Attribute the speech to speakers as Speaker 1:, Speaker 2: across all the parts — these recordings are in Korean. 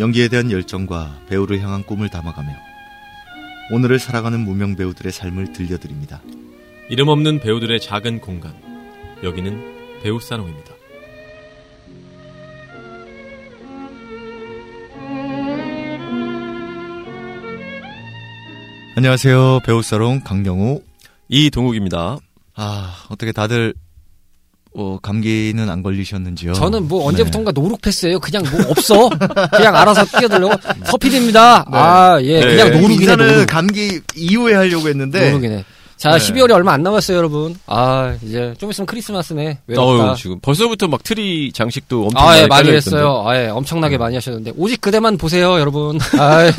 Speaker 1: 연기에 대한 열정과 배우를 향한 꿈을 담아가며 오늘을 살아가는 무명 배우들의 삶을 들려드립니다.
Speaker 2: 이름 없는 배우들의 작은 공간. 여기는 배우 사롱입니다.
Speaker 1: 안녕하세요. 배우 사롱 강영우.
Speaker 2: 이동욱입니다.
Speaker 1: 아, 어떻게 다들 어, 감기는 안 걸리셨는지요?
Speaker 3: 저는 뭐 언제부턴가 no-look pass예요. 그냥 뭐 없어. 그냥 알아서 뛰어들려고. 서피디입니다. 아, 예.
Speaker 2: 네.
Speaker 3: 그냥 no-look이네,
Speaker 1: 인사는
Speaker 3: no-look.
Speaker 1: 감기 이후에 하려고 했는데
Speaker 3: no-look이네. 자,
Speaker 1: 네.
Speaker 3: 12월이 얼마 안 남았어요, 여러분. 아, 이제 좀 있으면 크리스마스네. 외롭다.
Speaker 2: 어우, 지금 벌써부터 막 트리 장식도 엄청
Speaker 3: 아, 예, 많이. 했어요. 아, 예, 엄청나게 많이 하셨는데. 오직 그대만 보세요, 여러분. 아,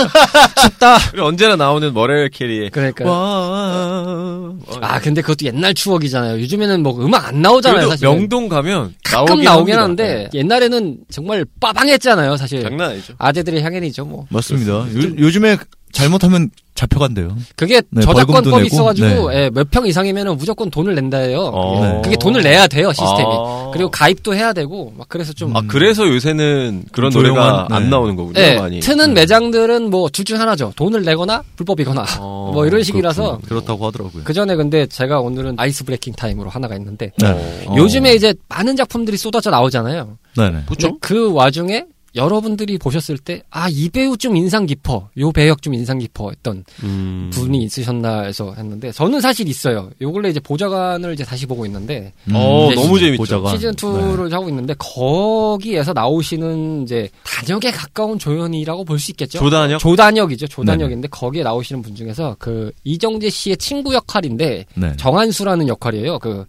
Speaker 3: 춥다.
Speaker 2: 그리고 언제나 나오는 머라이어 캐리의
Speaker 3: 그러니까.
Speaker 2: 와.
Speaker 3: 아, 근데 그것도 옛날 추억이잖아요. 요즘에는 뭐 음악 안 나오잖아요, 사실.
Speaker 2: 명동 가면
Speaker 3: 가끔
Speaker 2: 나오긴.
Speaker 3: 하는데, 옛날에는 정말 빠방했잖아요, 사실.
Speaker 2: 네. 장난 아니죠.
Speaker 3: 아재들의 향연이죠, 뭐.
Speaker 1: 맞습니다. 요, 요즘에 잘못하면 잡혀간대요.
Speaker 3: 그게
Speaker 1: 네,
Speaker 3: 저작권법이 있어가지고
Speaker 1: 네.
Speaker 3: 예, 몇평 이상이면 무조건 돈을 낸다예요.
Speaker 2: 어.
Speaker 1: 네.
Speaker 3: 그게 돈을 내야 돼요 시스템이.
Speaker 2: 아.
Speaker 3: 그리고 가입도 해야 되고 막 그래서 좀.
Speaker 2: 아, 그래서 요새는 그런
Speaker 1: 좀
Speaker 2: 노래가
Speaker 1: 조용한,
Speaker 2: 안
Speaker 1: 네.
Speaker 2: 나오는 거군요,
Speaker 3: 예,
Speaker 2: 많이.
Speaker 3: 트는 매장들은 뭐 둘 중 하나죠. 돈을 내거나 불법이거나
Speaker 2: 어,
Speaker 3: 뭐 이런 식이라서.
Speaker 1: 그렇다고 하더라고요.
Speaker 3: 그 전에 근데 제가 오늘은 ice breaking time으로 하나가 있는데
Speaker 1: 네.
Speaker 2: 어.
Speaker 3: 요즘에 이제 많은 작품들이 쏟아져 나오잖아요.
Speaker 1: 네네.
Speaker 3: 그 와중에 여러분들이 보셨을 때 아 이 배우 좀 인상 깊어, 요 배역 좀 인상 깊어 했던
Speaker 2: 음.
Speaker 3: 분이 있으셨나 해서 했는데 저는 사실 있어요. 요 근래 이제 보좌관을 이제 다시 보고 있는데
Speaker 2: 어,
Speaker 3: 이제
Speaker 2: 너무
Speaker 3: 시-
Speaker 2: 재밌죠.
Speaker 1: 보자가.
Speaker 3: 시즌 2를 하고 있는데 거기에서 나오시는 이제 단역에 가까운 조연이라고 볼 수 있겠죠.
Speaker 2: 조단역?
Speaker 3: 조단역이죠. 조단역인데 거기에 나오시는 분 중에서 그 이정재 씨의 친구 역할인데
Speaker 1: 네.
Speaker 3: 정한수라는 역할이에요. 그.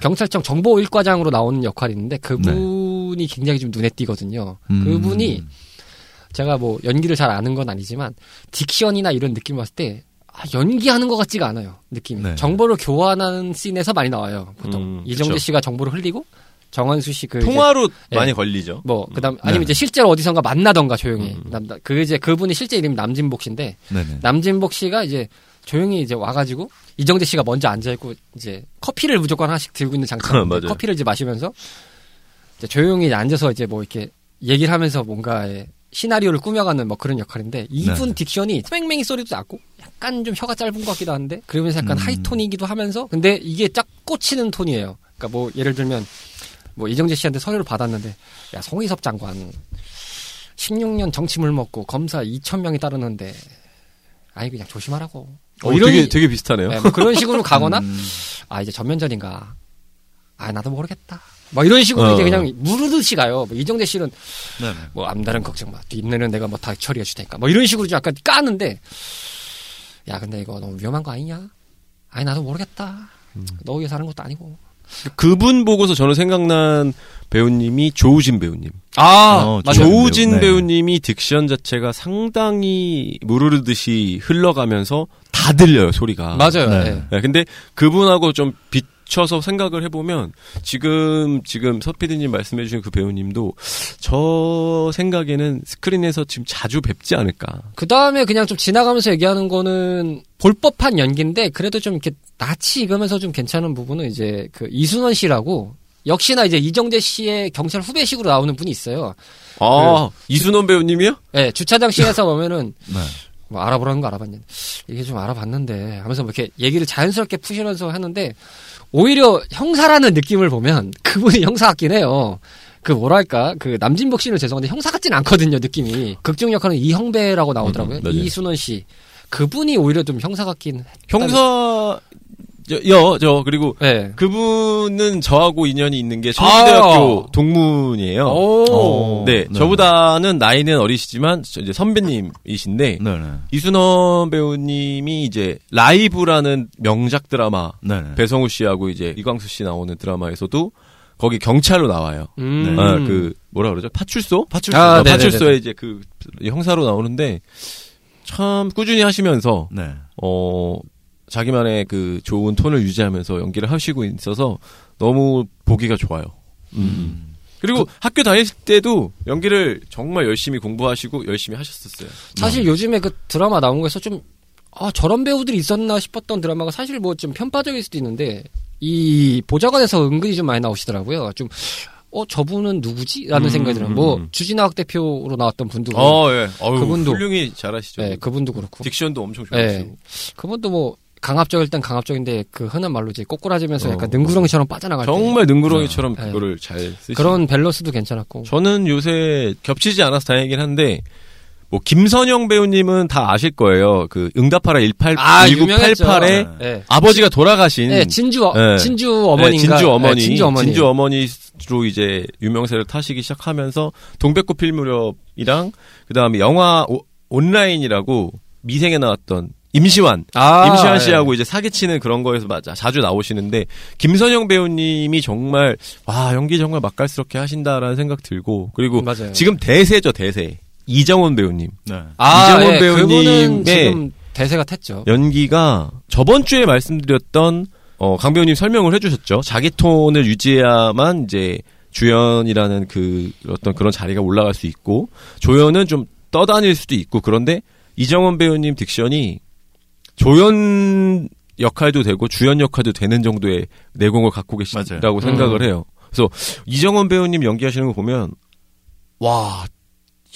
Speaker 3: 경찰청 정보 1과장으로 나오는 역할인데 그분 이 굉장히 좀 눈에 띄거든요.
Speaker 1: 음.
Speaker 3: 그분이 제가 뭐 연기를 잘 아는 건 아니지만 diction이나 이런 느낌 봤을 때 아, 연기하는 것 같지가 않아요. 느낌이.
Speaker 1: 네.
Speaker 3: 정보를 교환하는 씬에서 많이 나와요. 보통
Speaker 2: 음,
Speaker 3: 이정재. 씨가 정보를 흘리고 정한수 씨 그
Speaker 2: 통화로
Speaker 3: 예.
Speaker 2: 많이 걸리죠.
Speaker 3: 뭐 그다음
Speaker 1: 네.
Speaker 3: 아니면 이제 실제로 어디선가 만나던가 조용히
Speaker 2: 음.
Speaker 3: 남, 그 이제 그분이 실제 이름이 남진복 씨인데
Speaker 1: 네네.
Speaker 3: 남진복 씨가 이제 조용히 이제 와가지고 이정재 씨가 먼저 앉아 있고 이제 커피를 무조건 하나씩 들고 있는 장면. 커피를 이제 마시면서 이제 조용히 앉아서 이제 뭐 이렇게 얘기를 하면서 뭔가의 시나리오를 꾸며가는 뭐 그런 역할인데 이분 딕션이 뺑뺑이 소리도 났고 약간 좀 혀가 짧은 것 같기도 한데 그러면서 약간
Speaker 1: 음.
Speaker 3: 하이톤이기도 하면서 근데 이게 쫙 꽂히는 톤이에요. 그러니까 뭐 예를 들면 뭐 이정재 씨한테 서류를 받았는데 야 송희섭 장관 16년 정치물 먹고 검사 2천 명이 따르는데 아니 그냥 조심하라고. 뭐
Speaker 2: 어,
Speaker 3: 이런
Speaker 2: 되게
Speaker 3: 이-
Speaker 2: 되게 비슷하네요.
Speaker 3: 네, 뭐 그런 식으로 가거나
Speaker 1: 음.
Speaker 3: 아 이제 전면전인가 아 나도 모르겠다 뭐 이런 식으로
Speaker 2: 어.
Speaker 3: 이제 그냥 무르듯이 가요 뭐 이정재 씨는
Speaker 1: 네네.
Speaker 3: 뭐 암다른 걱정 마 뒷내는 내가 뭐 다 처리해 줄 테니까 뭐 이런 식으로 좀 약간 까는데 야 근데 이거 너무 위험한 거 아니냐 아니 나도 모르겠다
Speaker 2: 음.
Speaker 3: 너 위해서 하는 것도 아니고
Speaker 2: 그분 보고서 저는 생각난 배우님이 조우진 배우님.
Speaker 3: 아
Speaker 1: 어,
Speaker 3: 맞아
Speaker 1: 조우진 네.
Speaker 2: 배우님이 딕션 자체가 상당히 무르르듯이 흘러가면서 다 들려요 소리가.
Speaker 3: 맞아요
Speaker 1: 네.
Speaker 3: 네.
Speaker 2: 네, 근데 그분하고 좀 비춰서 생각을 해보면 지금 지금 서피디님 말씀해주신 그 배우님도 저 생각에는 스크린에서 지금 자주 뵙지 않을까.
Speaker 3: 그 다음에 그냥 좀 지나가면서 얘기하는 거는 볼 법한 연기인데 그래도 좀 이렇게 낯이 익으면서 좀 괜찮은 부분은 이제 그 이순원 씨라고 역시나 이제 이정재 씨의 경찰 후배식으로 나오는 분이 있어요.
Speaker 2: 아 이순원 배우님이요?
Speaker 3: 예, 주차장 씬에서 보면은
Speaker 1: 네.
Speaker 3: 뭐 알아보라는 거 알아봤냐. 이게 좀 알아봤는데 하면서 뭐 이렇게 얘기를 자연스럽게 푸시면서 하는데 오히려 형사라는 느낌을 보면 그분이 형사 같긴 해요. 그 뭐랄까 그 남진복 씨는 죄송한데 형사 같진 않거든요 느낌이 극중 역할은 이형배라고 나오더라고요
Speaker 2: 음, 맞아요.
Speaker 3: 이순원 씨 그분이 오히려 좀 형사 같긴
Speaker 2: 형사 여 저 그리고
Speaker 3: 네.
Speaker 2: 그분은 저하고 인연이 있는 게 서울대학교 동문이에요.
Speaker 3: 오.
Speaker 1: 어.
Speaker 2: 네,
Speaker 1: 네.
Speaker 2: 저보다는 나이는 어리시지만 저 이제 선배님이신데
Speaker 1: 네네.
Speaker 2: 이순원 배우님이 이제 라이브라는 명작 드라마
Speaker 1: 네네.
Speaker 2: 배성우 씨하고 이제 이광수 씨 나오는 드라마에서도 거기 경찰로 나와요.
Speaker 3: 음.
Speaker 2: 아, 그 뭐라 그러죠? 파출소? 파출소.
Speaker 3: 아,
Speaker 2: 아. 파출소에 이제 그 형사로 나오는데 참 꾸준히 하시면서
Speaker 1: 네.
Speaker 2: 어 자기만의 그 좋은 톤을 유지하면서 연기를 하시고 있어서 너무 보기가 좋아요. 음. 그리고 학교 다닐 때도 연기를 정말 열심히 공부하시고 열심히 하셨었어요.
Speaker 3: 사실 요즘에 그 드라마 나온 거에서 좀, 아, 저런 배우들이 있었나 싶었던 드라마가 사실 뭐 좀 편파적일 수도 있는데, 이 보좌관에서 은근히 좀 많이 나오시더라고요. 좀, 어 저분은 누구지? 라는
Speaker 2: 음,
Speaker 3: 생각이 들어요.
Speaker 2: 음,
Speaker 3: 뭐
Speaker 2: 음.
Speaker 3: 주진학 대표로 나왔던 분도
Speaker 2: 어, 예. 어우,
Speaker 3: 그분도-
Speaker 2: 훌륭히 잘하시죠.
Speaker 3: 네, 그분도 그렇고.
Speaker 2: diction도 엄청
Speaker 3: 네.
Speaker 2: 좋으시고.
Speaker 3: 그분도 뭐 강압적일 땐 강압적인데 그 흔한 말로 이제 꼬꾸라지면서
Speaker 2: 어,
Speaker 3: 약간 능구렁이처럼 빠져나갈 때
Speaker 2: 정말 능구렁이처럼
Speaker 3: 네.
Speaker 2: 그거를 잘 쓰시고.
Speaker 3: 그런 밸런스도 괜찮았고.
Speaker 2: 저는 요새 겹치지 않아서 다행이긴 한데 뭐 김선영 배우님은 다 아실 거예요. 그 응답하라 18
Speaker 3: 아, 유명했죠.
Speaker 2: 1988에
Speaker 3: 네.
Speaker 2: 아버지가 돌아가신
Speaker 3: 네, 진주 어,
Speaker 2: 네.
Speaker 3: 진주
Speaker 2: 네,
Speaker 3: 어머니인가?
Speaker 2: 진주 어머니,
Speaker 3: 네, 진주 어머니.
Speaker 2: 진주 어머니로 이제 유명세를 타시기 시작하면서 동백꽃 필 무렵이랑 그다음에 영화 오- 온라인이라고 미생에 나왔던 임시완
Speaker 3: 아,
Speaker 2: 임시완
Speaker 3: 네.
Speaker 2: 씨하고 이제 사기치는 그런 거에서 맞아 자주 나오시는데 김선영 배우님이 정말 와 연기 정말 맛깔스럽게 하신다라는 생각 들고 그리고
Speaker 3: 맞아요.
Speaker 2: 지금 대세죠 대세 이정원 배우님
Speaker 1: 네.
Speaker 3: 아,
Speaker 2: 이정원
Speaker 3: 예,
Speaker 2: 배우님의
Speaker 3: 그분은 지금 대세가 탔죠.
Speaker 2: 연기가 저번 주에 말씀드렸던 어, 강 배우님 설명을 해주셨죠. 자기 톤을 유지해야만 이제 주연이라는 그 어떤 그런 자리가 올라갈 수 있고 조연은 좀 떠다닐 수도 있고 그런데 이정원 배우님 딕션이 조연 역할도 되고 주연 역할도 되는 정도의 내공을 갖고 계시다고. 생각을 해요. 그래서 이정원 배우님 연기하시는 거 보면 와,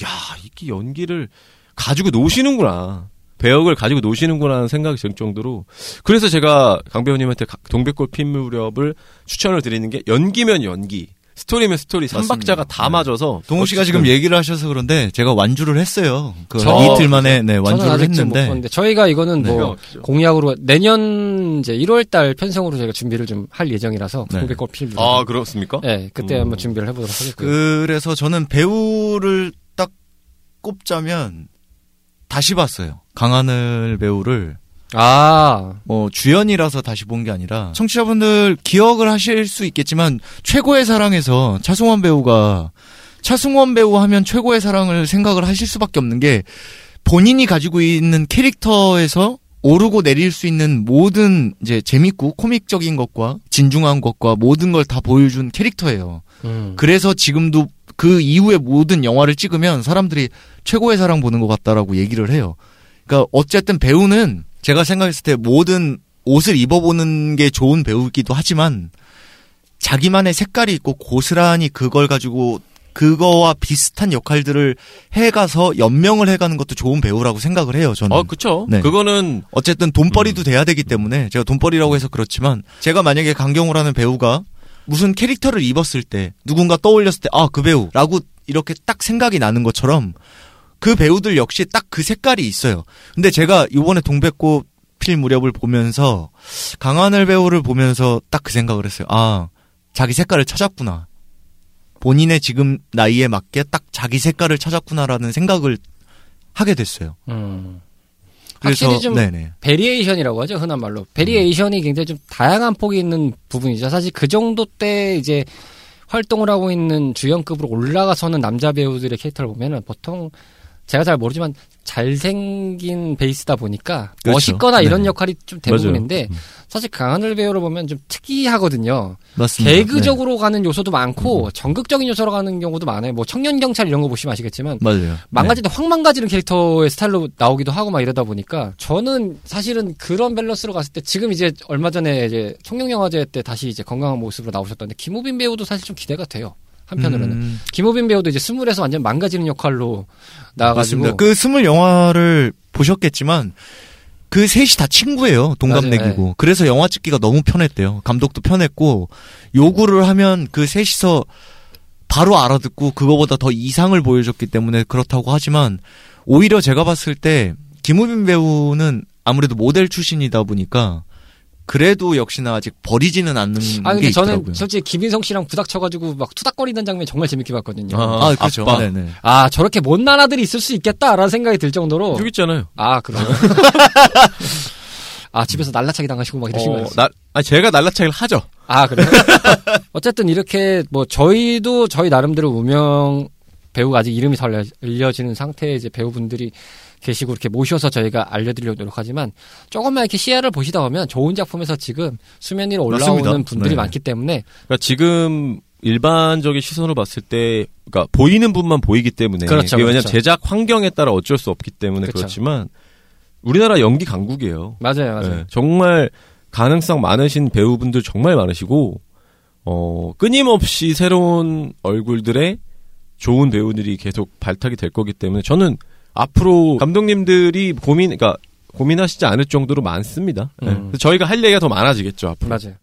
Speaker 2: 야 이게 연기를 가지고 노시는구나. 배역을 가지고 노시는구나 하는 생각이 들 정도로 그래서 제가 강 배우님한테 가- 동백꽃 핀 무렵을 추천을 드리는 게 연기면 연기 스토리면 스토리 삼박자가 다
Speaker 1: 네.
Speaker 2: 맞아서
Speaker 1: 동호 씨가 지금 얘기를 하셔서 그런데 제가 완주를 했어요. 그
Speaker 3: 저-
Speaker 1: 이틀 만에 네, 완주를 했는데
Speaker 3: 저희가 이거는
Speaker 1: 네.
Speaker 3: 뭐 공약으로 내년 이제 1월 달 편성으로 저희가 준비를 좀 할 예정이라서
Speaker 1: 네.
Speaker 3: 동백꽃 필.
Speaker 2: 아 그렇습니까?
Speaker 3: 네, 그때
Speaker 2: 음.
Speaker 3: 한번 준비를 해보도록 하겠고요.
Speaker 1: 그래서 저는 배우를 딱 꼽자면 다시 봤어요. 강하늘 배우를
Speaker 3: 아,
Speaker 1: 뭐 주연이라서 다시 본 게 아니라 청취자분들 기억을 하실 수 있겠지만 최고의 사랑에서 차승원 배우가 차승원 배우 하면 최고의 사랑을 생각을 하실 수밖에 없는 게 본인이 가지고 있는 캐릭터에서 오르고 내릴 수 있는 모든 이제 재밌고 코믹적인 것과 진중한 것과 모든 걸 다 보여준 캐릭터예요.
Speaker 3: 음.
Speaker 1: 그래서 지금도 그 이후에 모든 영화를 찍으면 사람들이 최고의 사랑 보는 것 같다라고 얘기를 해요. 그러니까 어쨌든 배우는 제가 생각했을 때 모든 옷을 입어보는 게 좋은 배우이기도 하지만 자기만의 색깔이 있고 고스란히 그걸 가지고 그거와 비슷한 역할들을 해가서 연명을 해가는 것도 좋은 배우라고 생각을 해요. 저는.
Speaker 2: 어 그쵸.
Speaker 1: 네.
Speaker 2: 그거는
Speaker 1: 어쨌든 돈벌이도 돼야 되기 때문에 제가 돈벌이라고 해서 그렇지만 제가 만약에 강경호라는 배우가 무슨 캐릭터를 입었을 때 누군가 떠올렸을 때 아 그 배우라고 이렇게 딱 생각이 나는 것처럼 그 배우들 역시 딱 그 색깔이 있어요. 근데 제가 이번에 동백꽃 필 무렵을 보면서 강하늘 배우를 보면서 딱 그 생각을 했어요. 아 자기 색깔을 찾았구나. 본인의 지금 나이에 맞게 딱 자기 색깔을 찾았구나라는 생각을 하게 됐어요.
Speaker 3: 음.
Speaker 1: 그래서
Speaker 3: 확실히 좀
Speaker 1: 네네.
Speaker 3: variation이라고 하죠 흔한 말로 variation이 굉장히 좀 다양한 폭이 있는 부분이죠 사실 그 정도 때 이제 활동을 하고 있는 주연급으로 올라가서는 남자 배우들의 캐릭터를 보면은 보통 제가 잘 모르지만 잘생긴 베이스다 보니까
Speaker 1: 그렇죠.
Speaker 3: 멋있거나 이런
Speaker 1: 네.
Speaker 3: 역할이 좀 대부분인데 사실 강하늘 배우를 보면 좀 특이하거든요
Speaker 1: 맞습니다. 네.
Speaker 3: 개그적으로 가는 요소도 많고 전극적인 요소로 가는 경우도 많아요 뭐 청년 경찰 이런 거 보시면 아시겠지만
Speaker 1: 네. 맞아요.
Speaker 3: 망가질 때확 망가지는 캐릭터의 스타일로 나오기도 하고 막 이러다 보니까 저는 사실은 그런 밸런스로 갔을 때 지금 이제 얼마 전에 이제 청룡 영화제 때 다시 이제 건강한 모습으로 나오셨던데 김우빈 배우도 사실 좀 기대가 돼요. 한편으로는
Speaker 1: 음,
Speaker 3: 김우빈 배우도 이제 스물에서 완전 망가지는 역할로 나와가지고.
Speaker 1: 그 스물 영화를 보셨겠지만 그 셋이 다 친구예요. 동갑내기고.
Speaker 3: 맞아요.
Speaker 1: 그래서 영화 찍기가 너무 편했대요. 감독도 편했고 요구를 하면 그 셋이서 바로 알아듣고 그거보다 더 이상을 보여줬기 때문에 그렇다고 하지만 오히려 제가 봤을 때 김우빈 배우는 아무래도 모델 출신이다 보니까 그래도 역시나 아직 버리지는 않는 아게
Speaker 3: 근데
Speaker 1: 있더라고요.
Speaker 3: 저는 솔직히 김인성 씨랑 부닥쳐가지고 막 투닥거리는 장면 정말 재밌게 봤거든요.
Speaker 2: 아,
Speaker 1: 아, 그렇죠.
Speaker 2: 아빠.
Speaker 1: 네네.
Speaker 3: 아 저렇게 못난 아들이 있을 수 있겠다라는 생각이 들 정도로
Speaker 2: 여기 있잖아요.
Speaker 3: 아 그래요. 아 집에서 날라차기 당하시고 막 이러신
Speaker 2: 어,
Speaker 3: 거예요.
Speaker 2: 나, 아, 제가 날라차기를 하죠.
Speaker 3: 아, 그래요? 어쨌든 이렇게 뭐 저희도 저희 나름대로 무명 배우가 아직 이름이 잘 알려지는 상태의 이제 배우분들이 계시고 이렇게 모셔서 저희가 알려드리려고 노력하지만 조금만 이렇게 시야를 보시다 보면 좋은 작품에서 지금 수면 위로 올라오는
Speaker 1: 맞습니다.
Speaker 3: 분들이
Speaker 1: 네.
Speaker 3: 많기 때문에
Speaker 2: 그러니까 지금 일반적인 시선으로 봤을 때, 그러니까 보이는 분만 보이기 때문에.
Speaker 3: 그렇죠,
Speaker 2: 왜냐면
Speaker 3: 그렇죠.
Speaker 2: 제작 환경에 따라 어쩔 수 없기 때문에
Speaker 3: 그렇죠.
Speaker 2: 그렇지만 우리나라 연기 강국이에요.
Speaker 3: 맞아요, 맞아요.
Speaker 2: 네, 정말 가능성 많으신 배우분들 정말 많으시고, 어, 끊임없이 새로운 얼굴들의 좋은 배우들이 계속 발탁이 될 거기 때문에 저는 앞으로 감독님들이 고민, 그러니까 고민하시지 않을 정도로 많습니다. 네.
Speaker 3: 음.
Speaker 2: 그래서 저희가 할 얘기가 더 많아지겠죠, 앞으로.
Speaker 3: 맞아요.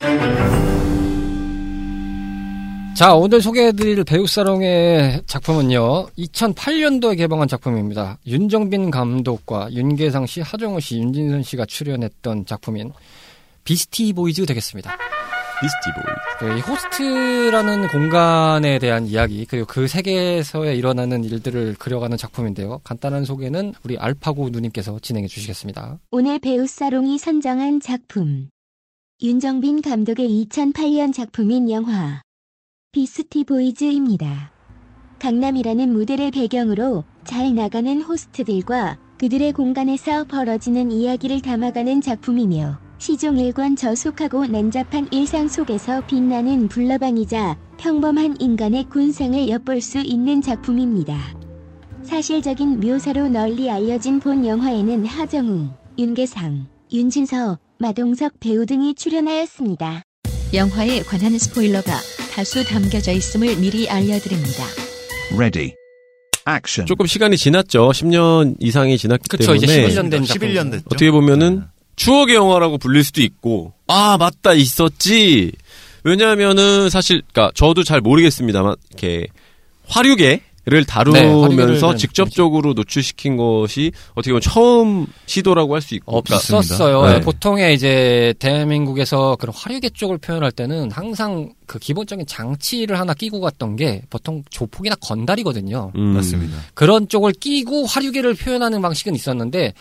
Speaker 3: 자, 오늘 소개해드릴 배우사롱의 작품은요, 2008년도에 개봉한 작품입니다. 윤정빈 감독과 윤계상 씨, 하정우 씨, 윤진선 씨가 출연했던 작품인 비스티 보이즈 되겠습니다.
Speaker 2: 비스티 보이.
Speaker 3: 그이 호스트라는 공간에 대한 이야기, 그리고 그 세계에서의 일어나는 일들을 그려가는 작품인데요. 간단한 소개는 우리 알파고 누님께서 진행해 주시겠습니다.
Speaker 4: 오늘 배우 살롱이 선정한 작품. 윤종빈 감독의 2008년 작품인 영화 비스티 보이즈입니다. 강남이라는 무대를 배경으로 잘 나가는 호스트들과 그들의 공간에서 벌어지는 이야기를 담아가는 작품이며 시종 일관 저속하고 난잡한 일상 속에서 빛나는 불나방이자 평범한 인간의 군상을 엿볼 수 있는 작품입니다. 사실적인 묘사로 널리 알려진 본 영화에는 하정우, 윤계상, 윤진서, 마동석 배우 등이 출연하였습니다.
Speaker 5: 영화에 관한 스포일러가 다수 담겨져 있음을 미리 알려드립니다.
Speaker 6: Ready. Action.
Speaker 2: 조금 시간이 지났죠. 10년 이상이 지났기
Speaker 3: 그쵸, 이제
Speaker 2: 때문에
Speaker 3: 11년 된 작품.
Speaker 1: 11년 됐죠.
Speaker 2: 어떻게 보면은
Speaker 1: 네.
Speaker 2: 추억의 영화라고 불릴 수도 있고 아 맞다 있었지 왜냐하면은 사실 그니까 저도 잘 모르겠습니다만 이렇게 화류계를
Speaker 3: 네,
Speaker 2: 다루면서
Speaker 3: 화류계를
Speaker 2: 직접적으로 노출시킨 것이 어떻게 보면 처음 시도라고 할 수 있고 그러니까
Speaker 3: 없었어요.
Speaker 2: 네.
Speaker 3: 예, 보통의 이제 대한민국에서 그런 화류계 쪽을 표현할 때는 항상 그 기본적인 장치를 하나 끼고 갔던 게 보통 조폭이나 건달이거든요.
Speaker 2: 음,
Speaker 1: 맞습니다.
Speaker 3: 그런 쪽을 끼고 화류계를 표현하는 방식은 있었는데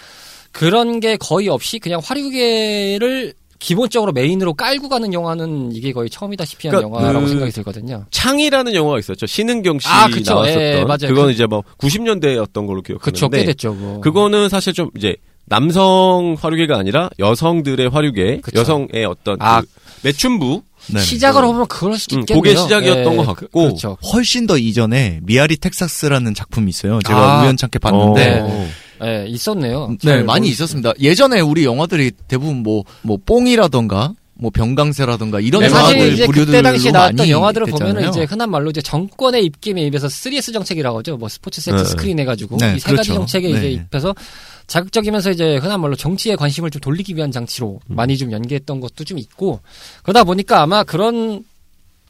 Speaker 3: 그런 게 거의 없이 그냥 화류계를 기본적으로 메인으로 깔고 가는 영화는 이게 거의 처음이다시피 한
Speaker 2: 그러니까
Speaker 3: 영화라고
Speaker 2: 그
Speaker 3: 생각이 들거든요.
Speaker 2: 창이라는 영화가 있었죠. 신은경 씨
Speaker 3: 아, 그쵸.
Speaker 2: 나왔었던
Speaker 3: 예, 맞아요.
Speaker 2: 그건
Speaker 3: 그-
Speaker 2: 이제 뭐 90년대였던 걸로 기억하는데
Speaker 3: 그쵸, 꽤 됐죠. 그거.
Speaker 2: 그거는 사실 좀 이제 남성 화류계가 아니라 여성들의 화류계,
Speaker 3: 그쵸.
Speaker 2: 여성의 어떤
Speaker 3: 아,
Speaker 2: 그 매춘부
Speaker 1: 네.
Speaker 3: 시작으로 보면 그럴 수도
Speaker 2: 음,
Speaker 3: 있겠네요.
Speaker 2: 그게 시작이었던 것
Speaker 3: 그-
Speaker 2: 같고.
Speaker 3: 그렇죠.
Speaker 1: 훨씬 더 이전에 미아리 텍사스라는 작품이 있어요. 제가
Speaker 3: 아.
Speaker 1: 우연찮게 봤는데
Speaker 2: 어.
Speaker 3: 예, 있었네요.
Speaker 1: 네,
Speaker 3: 잘
Speaker 1: 많이
Speaker 3: 모르-
Speaker 1: 있었습니다. 예전에 우리 영화들이 대부분 뭐, 뭐, 뽕이라던가, 뭐, 병강세라던가, 이런
Speaker 3: 네,
Speaker 1: 영화들
Speaker 3: 사실 이제 그때 당시 나왔던
Speaker 1: 많이
Speaker 3: 영화들을. 보면은 이제 흔한 말로 이제 정권의 입김에 입에서 3S 정책이라고 하죠. 뭐 스포츠 세트
Speaker 2: 네.
Speaker 3: 스크린 해가지고
Speaker 1: 네,
Speaker 3: 이세 가지
Speaker 1: 그렇죠.
Speaker 3: 정책에 이제
Speaker 1: 네.
Speaker 3: 입혀서 자극적이면서 이제 흔한 말로 정치에 관심을 좀 돌리기 위한 장치로
Speaker 1: 음.
Speaker 3: 많이 좀 연계했던 것도 좀 있고 그러다 보니까 아마 그런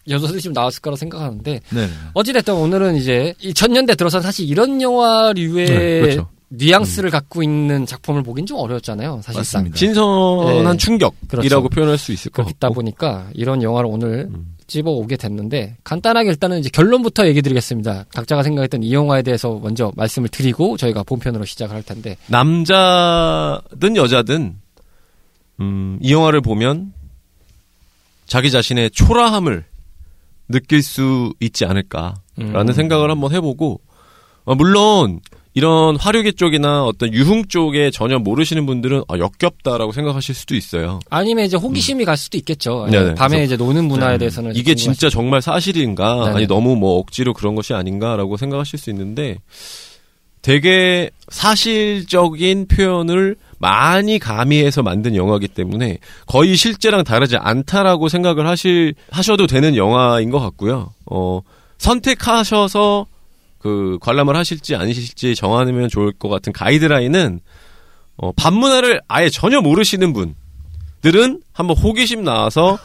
Speaker 3: 요소들이 좀 나왔을 거라 생각하는데
Speaker 1: 네.
Speaker 3: 어찌됐든 오늘은 이제 2000년대 들어서 사실 이런 영화류의
Speaker 2: 네, 그렇죠.
Speaker 3: 뉘앙스를 갖고 있는 작품을 보긴 좀 어려웠잖아요. 사실상.
Speaker 1: 맞습니다.
Speaker 2: 신선한
Speaker 3: 네.
Speaker 2: 충격이라고
Speaker 3: 그렇죠.
Speaker 2: 표현할 수 있을 것 같고.
Speaker 3: 보니까 이런 영화를 오늘
Speaker 2: 음.
Speaker 3: 집어 오게 됐는데 간단하게 일단은 이제 결론부터 얘기 드리겠습니다. 각자가 생각했던 이 영화에 대해서 먼저 말씀을 드리고 저희가 본편으로 시작을 할 텐데
Speaker 2: 남자든 여자든 음, 이 영화를 보면 자기 자신의 초라함을 느낄 수 있지 않을까라는
Speaker 3: 음.
Speaker 2: 생각을 한번 해보고 어, 물론 이런 화류계 쪽이나 어떤 유흥 쪽에 전혀 모르시는 분들은 아, 역겹다라고 생각하실 수도 있어요.
Speaker 3: 아니면 이제 호기심이 갈 수도 있겠죠.
Speaker 2: 음. 네네.
Speaker 3: 밤에 이제 노는 문화에
Speaker 2: 네.
Speaker 3: 대해서는
Speaker 2: 이게 진짜 정말 사실인가
Speaker 3: 네네.
Speaker 2: 아니 너무 뭐 억지로 그런 것이 아닌가라고 생각하실 수 있는데 되게 사실적인 표현을 많이 가미해서 만든 영화이기 때문에 거의 실제랑 다르지 않다라고 생각을 하실 하셔도 되는 영화인 것 같고요. 어 선택하셔서 그 관람을 하실지 아니실지 정하면 좋을 것 같은 가이드라인은 어 밤문화를 아예 전혀 모르시는 분들은 한번 호기심 나와서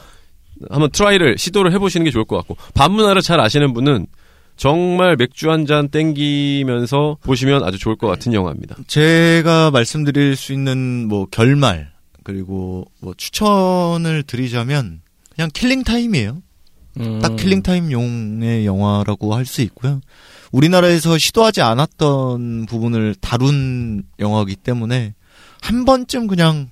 Speaker 2: 한번 try를 시도를 해보시는 게 좋을 것 같고 밤문화를 잘 아시는 분은 정말 맥주 한 잔 땡기면서 보시면 아주 좋을 것 같은 영화입니다.
Speaker 1: 제가 말씀드릴 수 있는 뭐 결말 그리고 뭐 추천을 드리자면 그냥 killing time이에요.
Speaker 3: 음.
Speaker 1: 딱 killing time용의 영화라고 할 수 있고요. 우리나라에서 시도하지 않았던 부분을 다룬 영화이기 때문에 한 번쯤 그냥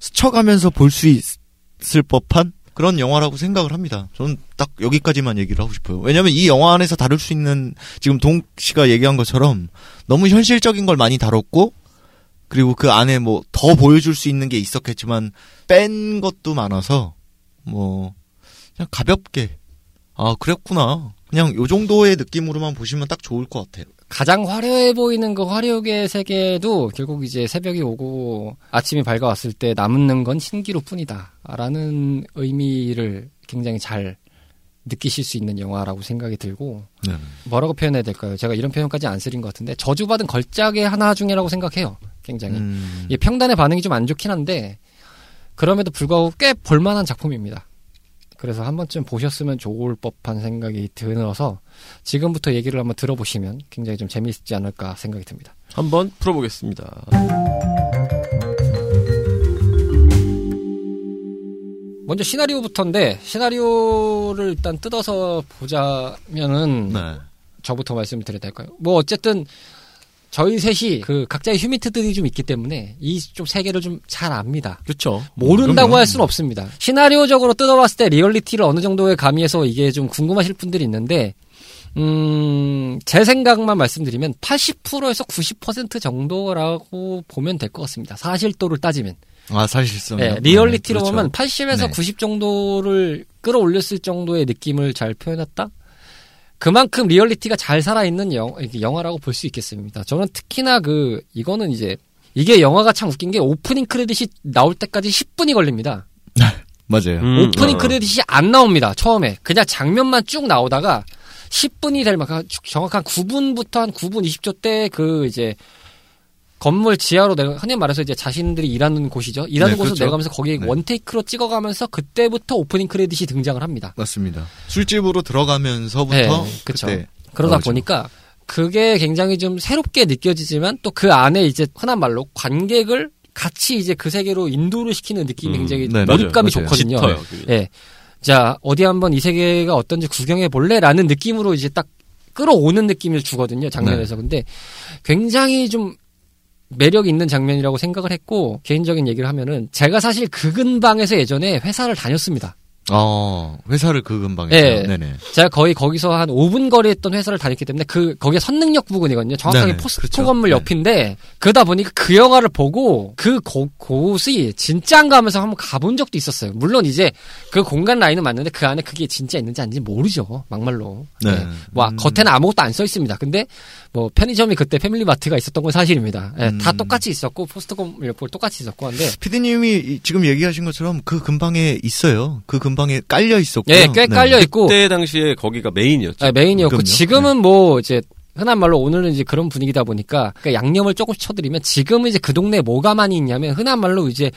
Speaker 1: 스쳐가면서 볼 수 있을 법한 그런 영화라고 생각을 합니다. 저는 딱 여기까지만 얘기를 하고 싶어요. 왜냐면 이 영화 안에서 다룰 수 있는 지금 동 씨가 얘기한 것처럼 너무 현실적인 걸 많이 다뤘고 그리고 그 안에 뭐 더 보여줄 수 있는 게 있었겠지만 뺀 것도 많아서 뭐 그냥 가볍게 아 그랬구나 그냥 요 정도의 느낌으로만 보시면 딱 좋을 것 같아요.
Speaker 3: 가장 화려해 보이는 그 화려의 세계도 결국 이제 새벽이 오고 아침이 밝아왔을 때 남는 건 신기루 뿐이다. 라는 의미를 굉장히 잘 느끼실 수 있는 영화라고 생각이 들고
Speaker 1: 네.
Speaker 3: 뭐라고 표현해야 될까요? 제가 이런 표현까지 안 쓰린 것 같은데 저주받은 걸작의 하나 중이라고 생각해요. 굉장히
Speaker 1: 음.
Speaker 3: 이 평단의 반응이 좀 안 좋긴 한데 그럼에도 불구하고 꽤 볼만한 작품입니다. 그래서 한 번쯤 보셨으면 좋을 법한 생각이 들어서 지금부터 얘기를 한번 들어보시면 굉장히 좀 재미있지 않을까 생각이 듭니다.
Speaker 2: 한번 풀어보겠습니다.
Speaker 3: 먼저 시나리오부터인데 시나리오를 일단 뜯어서 보자면은
Speaker 1: 네.
Speaker 3: 저부터 말씀을 드려야 될까요? 뭐 어쨌든 저희 셋이 그 각자의 휴민트들이 좀 있기 때문에 이쪽 세계를 좀 잘 압니다.
Speaker 2: 그렇죠.
Speaker 3: 모른다고
Speaker 1: 그럼요.
Speaker 3: 할 수는 없습니다. 시나리오적으로 뜯어봤을 때 리얼리티를 어느 정도에 가미해서 이게 좀 궁금하실 분들이 있는데, 음, 제 생각만 말씀드리면 80%에서 90% 정도라고 보면 될 것 같습니다. 사실도를 따지면.
Speaker 1: 아 사실상.
Speaker 3: 네, 리얼리티로
Speaker 1: 그렇죠.
Speaker 3: 보면 80에서
Speaker 1: 네.
Speaker 3: 90 정도를 끌어올렸을 정도의 느낌을 잘 표현했다? 그만큼 리얼리티가 잘 살아있는 영, 영화라고 볼 수 있겠습니다. 저는 특히나 그, 이거는 이제, 이게 영화가 참 웃긴 게 오프닝 크레딧이 나올 때까지 10분이 걸립니다.
Speaker 1: 맞아요.
Speaker 2: 음,
Speaker 3: 오프닝
Speaker 2: 어.
Speaker 3: 크레딧이 안 나옵니다. 처음에. 그냥 장면만 쭉 나오다가 10분이 될 만큼 정확한 9분부터 한 9분 20초 때 그 이제 건물 지하로 내가 흔히 말해서 이제 자신들이 일하는 곳이죠. 일하는
Speaker 1: 네,
Speaker 3: 곳으로
Speaker 1: 그렇죠.
Speaker 3: 내려가면서 거기에
Speaker 1: 네.
Speaker 3: 원테이크로 찍어가면서 그때부터 오프닝 크레딧이 등장을 합니다.
Speaker 1: 맞습니다. 술집으로 들어가면서부터
Speaker 3: 네.
Speaker 1: 그때
Speaker 3: 그러다
Speaker 1: 나오죠.
Speaker 3: 보니까 그게 굉장히 좀 새롭게 느껴지지만 또 그 안에 이제 흔한 말로 관객을 같이 이제 그 세계로 인도를 시키는 느낌이
Speaker 2: 음,
Speaker 3: 굉장히
Speaker 1: 네,
Speaker 3: 몰입감이
Speaker 1: 맞아요.
Speaker 3: 좋거든요.
Speaker 2: 짙어요. 그게.
Speaker 3: 예. 자, 어디 한번 이 세계가 어떤지 구경해 볼래라는 느낌으로 이제 딱 끌어오는 느낌을 주거든요, 장면에서. 근데 굉장히 좀 매력 있는 장면이라고 생각을 했고, 개인적인 얘기를 하면은, 제가 사실 그 근방에서 예전에 회사를 다녔습니다.
Speaker 1: 어 회사를 그 근방에서.
Speaker 3: 네.
Speaker 1: 네네.
Speaker 3: 제가 거의 거기서 한 5분 거리에 있던 회사를 다녔기 때문에 그 거기가 선능력 부근이거든요. 정확하게
Speaker 1: 네네,
Speaker 3: 포스코
Speaker 1: 그렇죠.
Speaker 3: 건물
Speaker 1: 네.
Speaker 3: 옆인데 그러다 보니까 그 영화를 보고 그 곳, 곳이 진짜 안 가면서 한번 가본 적도 있었어요. 물론 이제 그 공간 라인은 맞는데 그 안에 그게 진짜 있는지 아닌지 모르죠. 막말로.
Speaker 1: 네.
Speaker 3: 네. 뭐
Speaker 1: 음.
Speaker 3: 겉에는 아무것도 안 써 있습니다. 근데 뭐 편의점이 그때 패밀리마트가 있었던 건 사실입니다. 예, 다
Speaker 1: 음.
Speaker 3: 똑같이 있었고 호스트 건물 옆으로 똑같이 있었고 한데
Speaker 1: 피디님이 이- 지금 얘기하신 것처럼 그 근방에 있어요. 그근 방에 깔려 있었고요.
Speaker 3: 예, 꽤 깔려 있고
Speaker 2: 그때 당시에 거기가 메인이었죠.
Speaker 3: 네, 메인이었고
Speaker 1: 그럼요.
Speaker 3: 지금은 뭐 이제 흔한 말로 오늘은 이제 그런 분위기다 보니까 그러니까 양념을 조금씩 쳐드리면 지금은 이제 그 동네에 뭐가 많이 있냐면 흔한 말로 이제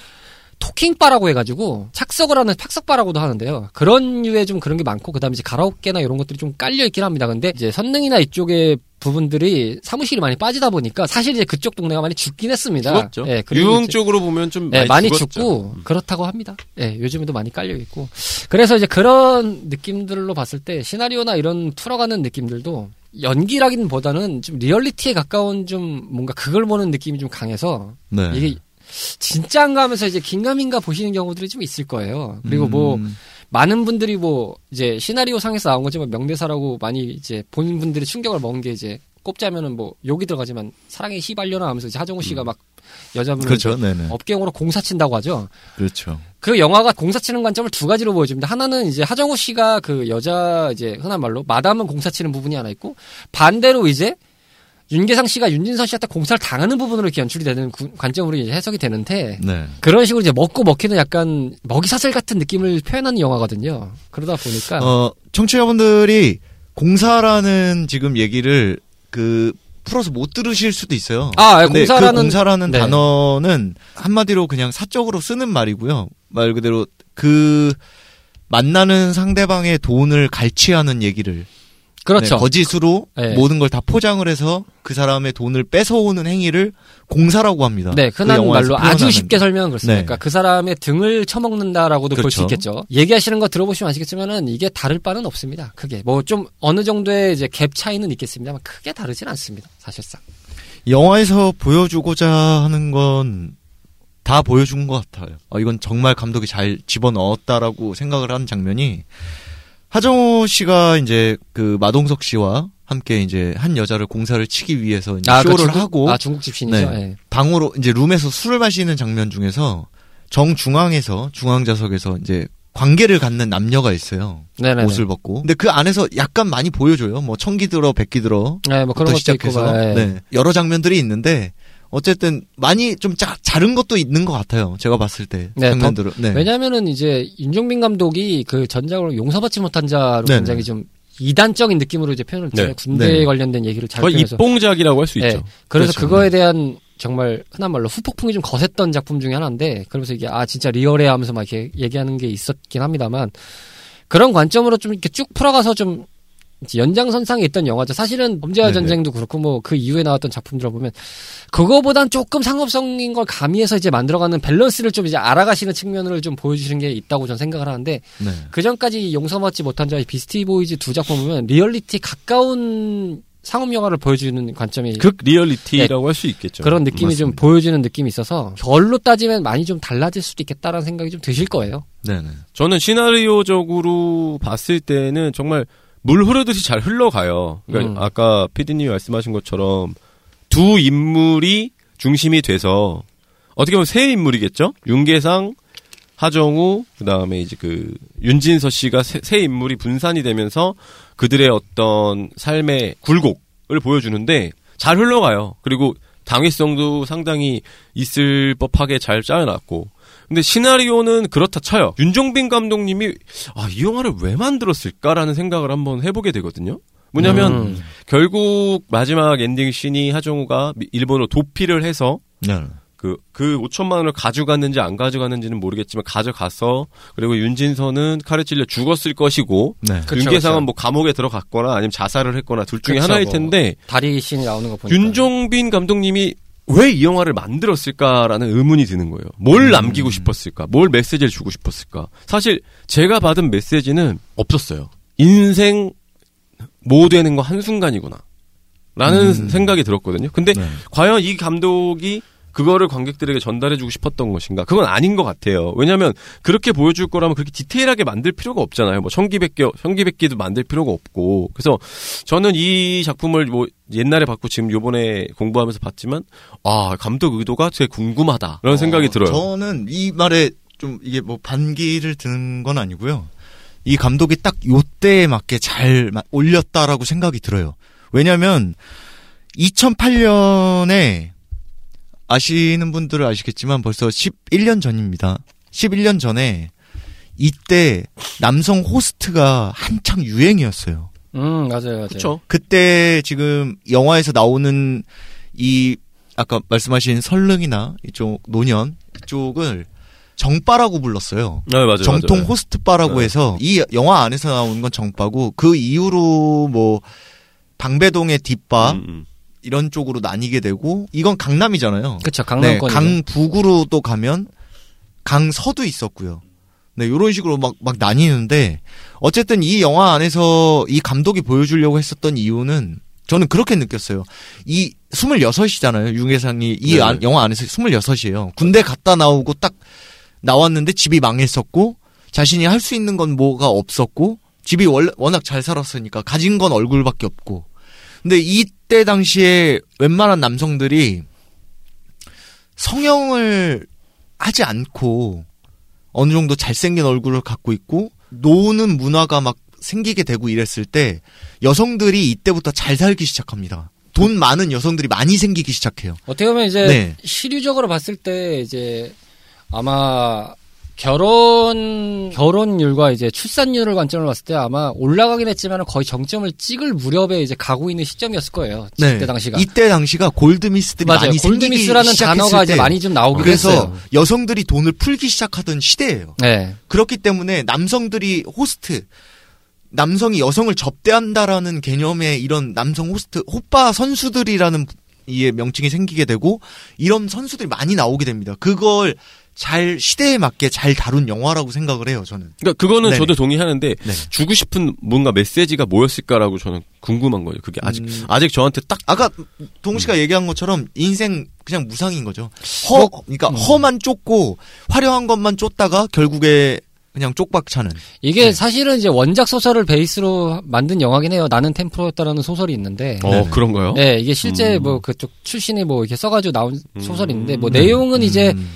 Speaker 3: talking bar라고 해가지고 착석을 하는 착석바라고도 하는데요. 그런 류의 좀 그런 게 많고 그다음에 이제 가라오케나 이런 것들이 좀 깔려 있긴 합니다. 근데 이제 선릉이나 이쪽의 부분들이 사무실이 많이 빠지다 보니까 사실 이제 그쪽 동네가 많이 죽긴 했습니다.
Speaker 2: 죽었죠.
Speaker 3: 예,
Speaker 2: 유흥
Speaker 3: 이제-
Speaker 2: 쪽으로 보면 좀
Speaker 3: 네,
Speaker 2: 많이,
Speaker 3: 많이
Speaker 2: 죽었죠.
Speaker 3: 죽고
Speaker 2: 음.
Speaker 3: 그렇다고 합니다. 예, 요즘에도 많이 깔려 있고. 그래서 이제 그런 느낌들로 봤을 때 시나리오나 이런 풀어가는 느낌들도 연기라기보다는 좀 리얼리티에 가까운 좀 뭔가 그걸 보는 느낌이 좀 강해서
Speaker 1: 네.
Speaker 3: 이게 진짜인가 하면서 이제 긴가민가 보시는 경우들이 좀 있을 거예요. 그리고 뭐
Speaker 1: 음,
Speaker 3: 많은 분들이 뭐 이제 시나리오 상에서 나온 거지만 명대사라고 많이 이제 본 분들이 충격을 먹은 게 이제 꼽자면은 뭐 욕이 들어가지만 사랑의 시발려나 하면서 이제 하정우 씨가 막 여자분을
Speaker 1: 그렇죠.
Speaker 3: 업경으로 공사 친다고 하죠.
Speaker 1: 그렇죠.
Speaker 3: 그 영화가 공사 치는 관점을 두 가지로 보여줍니다. 하나는 이제 하정우 씨가 그 여자 이제 흔한 말로 마담은 공사 치는 부분이 하나 있고 반대로 이제 윤계상 씨가 윤진선 씨한테 공사를 당하는 부분으로 이렇게 연출이 되는 구- 관점으로 이제 해석이 되는데
Speaker 1: 네.
Speaker 3: 그런 식으로 이제 먹고 먹히는 약간 먹이사슬 같은 느낌을 표현하는 영화거든요. 그러다 보니까
Speaker 1: 어, 청취자분들이 공사라는 지금 얘기를 그 풀어서 못 들으실 수도 있어요.
Speaker 3: 아, 예,
Speaker 1: 근데
Speaker 3: 공사라는-
Speaker 1: 그 공사라는
Speaker 3: 네.
Speaker 1: 단어는 한마디로 그냥 사적으로 쓰는 말이고요. 말 그대로 그 만나는 상대방의 돈을 갈취하는 얘기를
Speaker 3: 그렇죠.
Speaker 1: 네, 거짓으로
Speaker 3: 네.
Speaker 1: 모든 걸 다 포장을 해서 그 사람의 돈을 뺏어오는 행위를 공사라고 합니다.
Speaker 3: 네,
Speaker 1: 그
Speaker 3: 흔한
Speaker 1: 영화에서
Speaker 3: 말로 아주 쉽게 설명은 그렇습니다.
Speaker 1: 네.
Speaker 3: 그 사람의 등을 쳐먹는다라고도 볼수
Speaker 1: 그렇죠.
Speaker 3: 있겠죠. 얘기하시는 거 들어보시면 아시겠지만은 이게 다를 바는 없습니다. 크게 뭐 좀 어느 정도의 이제 갭 차이는 있겠습니다만 크게 다르진 않습니다. 사실상.
Speaker 1: 영화에서 보여주고자 하는 건 다 보여준 것 같아요. 어, 이건 정말 감독이 잘 집어넣었다라고 생각을 하는 장면이 하정우 씨가 이제 그 마동석 씨와 함께 이제 한 여자를 공사를 치기 위해서 이제
Speaker 3: 그
Speaker 1: 쇼를
Speaker 3: 중국-
Speaker 1: 하고
Speaker 3: 아 중국 집 신이죠.
Speaker 1: 네.
Speaker 3: 예.
Speaker 1: 방으로 이제 룸에서 술을 마시는 장면 중에서 정중앙에서 중앙좌석에서 이제 관계를 갖는 남녀가 있어요.
Speaker 3: 네네.
Speaker 1: 옷을 벗고. 근데 그 안에서 약간 많이 보여줘요. 뭐 청기 들어 백기 들어
Speaker 3: 네, 뭐 그런 것도 있고.
Speaker 1: 시작해서
Speaker 3: 막, 예.
Speaker 1: 네, 여러 장면들이 있는데 어쨌든 많이 좀 자, 자른 것도 있는 것 같아요. 제가 봤을 때
Speaker 3: 네,
Speaker 1: 장면들은. 네.
Speaker 3: 왜냐면은 이제 윤종빈 감독이 그 전작으로 용서받지 못한 자로
Speaker 1: 네네.
Speaker 3: 굉장히 좀 이단적인 느낌으로 이제 표현을 했잖아요.
Speaker 2: 네.
Speaker 3: 군대에
Speaker 1: 네.
Speaker 3: 관련된 얘기를 잘
Speaker 2: 거의
Speaker 3: 표현해서.
Speaker 2: 입봉작이라고 할수
Speaker 3: 네.
Speaker 2: 있죠.
Speaker 3: 그래서
Speaker 1: 그렇죠.
Speaker 3: 그거에 대한 정말 흔한 말로 후폭풍이 좀 거셌던 작품 중에 하나인데 그러면서 이게 아 진짜 리얼해 하면서 막 이렇게 얘기하는 게 있었긴 합니다만 그런 관점으로 좀 이렇게 쭉 풀어가서 좀 연장선상에 있던 영화죠. 사실은 범죄와. 전쟁도 그렇고 뭐 그 이후에 나왔던 작품들을 보면 그거보단 조금 상업성인 걸 가미해서 이제 만들어가는 밸런스를 좀 이제 알아가시는 측면을 좀 보여주시는 게 있다고 저는 생각을 하는데
Speaker 1: 네.
Speaker 3: 그 전까지 용서받지 못한 자의 비스티 보이즈 두 작품 보면 리얼리티 가까운 상업 영화를 보여주는 관점이
Speaker 2: 극 리얼리티라고 할수 있겠죠.
Speaker 3: 그런 느낌이 좀
Speaker 1: 맞습니다.
Speaker 3: 보여주는 느낌이 있어서 결로 따지면 많이 좀 달라질 수도 있겠다라는 생각이 좀 드실 거예요.
Speaker 1: 네네.
Speaker 2: 저는 시나리오적으로 봤을 때는 정말 물 흐르듯이 잘 흘러가요. 그러니까
Speaker 3: 음.
Speaker 2: 아까 피디님이 말씀하신 것처럼 두 인물이 중심이 돼서 어떻게 보면 세 인물이겠죠? 윤계상, 하정우, 그 다음에 이제 그 윤진서 씨가 세, 세 인물이 분산이 되면서 그들의 어떤 삶의 굴곡을 보여주는데 잘 흘러가요. 그리고 당위성도 상당히 있을 법하게 잘 짜여놨고. 근데 시나리오는 그렇다 쳐요. 윤종빈 감독님이 아, 이 영화를 왜 만들었을까라는 생각을 한번 해보게 되거든요. 뭐냐면
Speaker 3: 음.
Speaker 2: 결국 마지막 엔딩 씬이 하정우가 미- 일본으로 도피를 해서
Speaker 1: 네.
Speaker 2: 그, 그 5천만 원을 가져갔는지 안 가져갔는지는 모르겠지만 가져가서 그리고 윤진서는 칼에 찔려 죽었을 것이고
Speaker 1: 네.
Speaker 2: 윤계상은. 뭐 감옥에 들어갔거나 아니면 자살을 했거나 둘 중에
Speaker 3: 그쵸,
Speaker 2: 하나일
Speaker 3: 뭐.
Speaker 2: 텐데
Speaker 3: 다리 씬이 나오는 거 보니까
Speaker 2: 윤종빈 감독님이 왜 이 영화를 만들었을까라는 의문이 드는 거예요. 뭘 남기고 싶었을까? 뭘 메시지를 주고 싶었을까? 사실 제가 받은 메시지는 없었어요. 인생 뭐 되는 거 한순간이구나. 라는
Speaker 1: 음.
Speaker 2: 생각이 들었거든요. 근데
Speaker 1: 네.
Speaker 2: 과연 이 감독이 그거를 관객들에게 전달해주고 싶었던 것인가? 그건 아닌 것 같아요. 왜냐하면 그렇게 보여줄 거라면 그렇게 디테일하게 만들 필요가 없잖아요. 뭐 청기백기, 청기백기도 만들 필요가 없고. 그래서 저는 이 작품을 뭐 옛날에 봤고 지금 요번에 공부하면서 봤지만 아 감독 의도가 되게 궁금하다. 그런 생각이
Speaker 1: 어,
Speaker 2: 들어요.
Speaker 1: 저는 이 말에 좀 이게 뭐 반기를 드는 건 아니고요. 이 감독이 딱 요때에 맞게 잘 마- 올렸다라고 생각이 들어요. 왜냐면 2008년에 아시는 분들은 아시겠지만 벌써 11년 전입니다. 11년 전에 이때 남성 호스트가 한창 유행이었어요.
Speaker 3: 음 맞아요 맞아요.
Speaker 2: 그렇죠.
Speaker 1: 그때 지금 영화에서 나오는 이 아까 말씀하신 설릉이나 이쪽 노년 이쪽을 정바라고 불렀어요.
Speaker 2: 네, 맞아요.
Speaker 1: 정통
Speaker 2: 맞아요.
Speaker 1: 호스트바라고
Speaker 2: 네.
Speaker 1: 해서 이 영화 안에서 나오는 건 정바고 그 이후로 뭐 방배동의 뒷바
Speaker 2: 음, 음.
Speaker 1: 이런 쪽으로 나뉘게 되고 이건 강남이잖아요. 네,
Speaker 3: 강남권
Speaker 1: 강북으로 또 가면 강서도 있었고요. 네, 요런 식으로 막, 막 나뉘는데, 어쨌든 이 영화 안에서 이 감독이 보여주려고 했었던 이유는, 저는 그렇게 느꼈어요. 이 26이잖아요, 윤계상이. 이
Speaker 2: 네네.
Speaker 1: 안- 영화 안에서 26이에요. 군대 갔다 나오고 딱 나왔는데 집이 망했었고, 자신이 할 수 있는 건 뭐가 없었고, 집이 원래, 워낙 잘 살았으니까 가진 건 얼굴밖에 없고. 근데 이 때 당시에 웬만한 남성들이 성형을 하지 않고 어느 정도 잘생긴 얼굴을 갖고 있고 노는 문화가 막 생기게 되고 이랬을 때 여성들이 이때부터 잘 살기 시작합니다. 돈 많은 여성들이 많이 생기기 시작해요.
Speaker 3: 어떻게 보면 이제
Speaker 1: 네.
Speaker 3: 시류적으로 봤을 때 이제 아마 결혼 결혼율과 이제 출산율을 관점으로 봤을 때 아마 올라가긴 했지만 거의 정점을 찍을 무렵에 이제 가고 있는 시점이었을 거예요. 그때 당시가.
Speaker 1: 네. 이때 당시가 골드미스들이
Speaker 3: 맞아요.
Speaker 1: 많이 생기기
Speaker 3: 골드미스라는
Speaker 1: 시작했을
Speaker 3: 단어가 이제
Speaker 1: 때
Speaker 3: 많이 좀 나오긴
Speaker 1: 그래서
Speaker 3: 했어요.
Speaker 1: 여성들이 돈을 풀기 시작하던 시대예요.
Speaker 3: 네.
Speaker 1: 그렇기 때문에 남성들이 호스트 남성이 여성을 접대한다라는 개념의 이런 남성 호스트 호빠 선수들이라는 이의 명칭이 생기게 되고 이런 선수들이 많이 나오게 됩니다. 그걸 잘 시대에 맞게 잘 다룬 영화라고 생각을 해요. 저는.
Speaker 2: 그러니까 그거는
Speaker 1: 네네.
Speaker 2: 저도 동의하는데
Speaker 1: 네.
Speaker 2: 주고 싶은 뭔가 메시지가 뭐였을까라고 저는 궁금한 거예요. 그게 아직
Speaker 1: 음.
Speaker 2: 아직 저한테 딱
Speaker 1: 아까 동우 씨가 얘기한 것처럼 인생 그냥 무상인 거죠. 허 그러니까 허만 쫓고 화려한 것만 쫓다가 결국에 그냥 쪽박 차는.
Speaker 3: 이게
Speaker 1: 네.
Speaker 3: 사실은 이제 원작 소설을 베이스로 만든 영화긴 해요. 나는 템프로였다라는 소설이 있는데.
Speaker 2: 어
Speaker 1: 네네.
Speaker 2: 그런가요?
Speaker 3: 네, 이게 실제
Speaker 2: 음.
Speaker 3: 뭐 그쪽 출신이 뭐 이렇게 써가지고 나온
Speaker 2: 음.
Speaker 3: 소설이 있는데 뭐
Speaker 2: 네.
Speaker 3: 내용은 이제
Speaker 1: 음.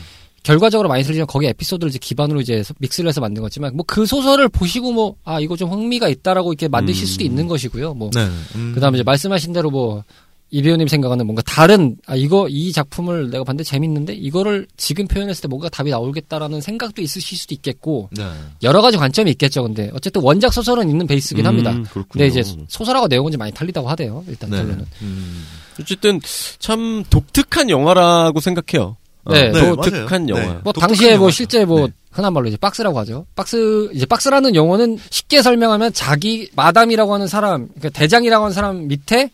Speaker 3: 결과적으로 많이 틀리지만 거기 에피소드를 이제 기반으로 이제 믹스를 해서 만든 거지만 뭐 그 소설을 보시고 뭐 아 이거 좀 흥미가 있다라고 이렇게 만드실
Speaker 2: 음.
Speaker 3: 수도 있는 것이고요. 뭐
Speaker 1: 네. 음.
Speaker 3: 그다음에 이제 말씀하신 대로 뭐 이 배우님 생각하는 뭔가 다른 아 이거 이 작품을 내가 봤는데 재밌는데 이거를 지금 표현했을 때 뭔가 답이 나오겠다라는 생각도 있으실 수도 있겠고
Speaker 1: 네.
Speaker 3: 여러 가지 관점이 있겠죠. 근데 어쨌든 원작 소설은 있는 베이스긴 합니다.
Speaker 2: 음, 그렇군요.
Speaker 3: 근데 이제 소설하고 내용은 좀 많이 달리다고 하대요. 일단
Speaker 1: 네.
Speaker 3: 결론은.
Speaker 1: 음.
Speaker 2: 어쨌든 참 독특한 영화라고 생각해요. 어,
Speaker 3: 네,
Speaker 1: 네,
Speaker 2: 독특한
Speaker 1: 맞아요.
Speaker 2: 영화.
Speaker 1: 네.
Speaker 3: 뭐
Speaker 1: 독특한
Speaker 3: 당시에 뭐
Speaker 1: 영화죠.
Speaker 3: 실제 뭐
Speaker 1: 네.
Speaker 3: 흔한 말로 이제 박스라고 하죠. 박스 이제 박스라는 용어는 쉽게 설명하면 자기 마담이라고 하는 사람, 그러니까 대장이라고 하는 사람 밑에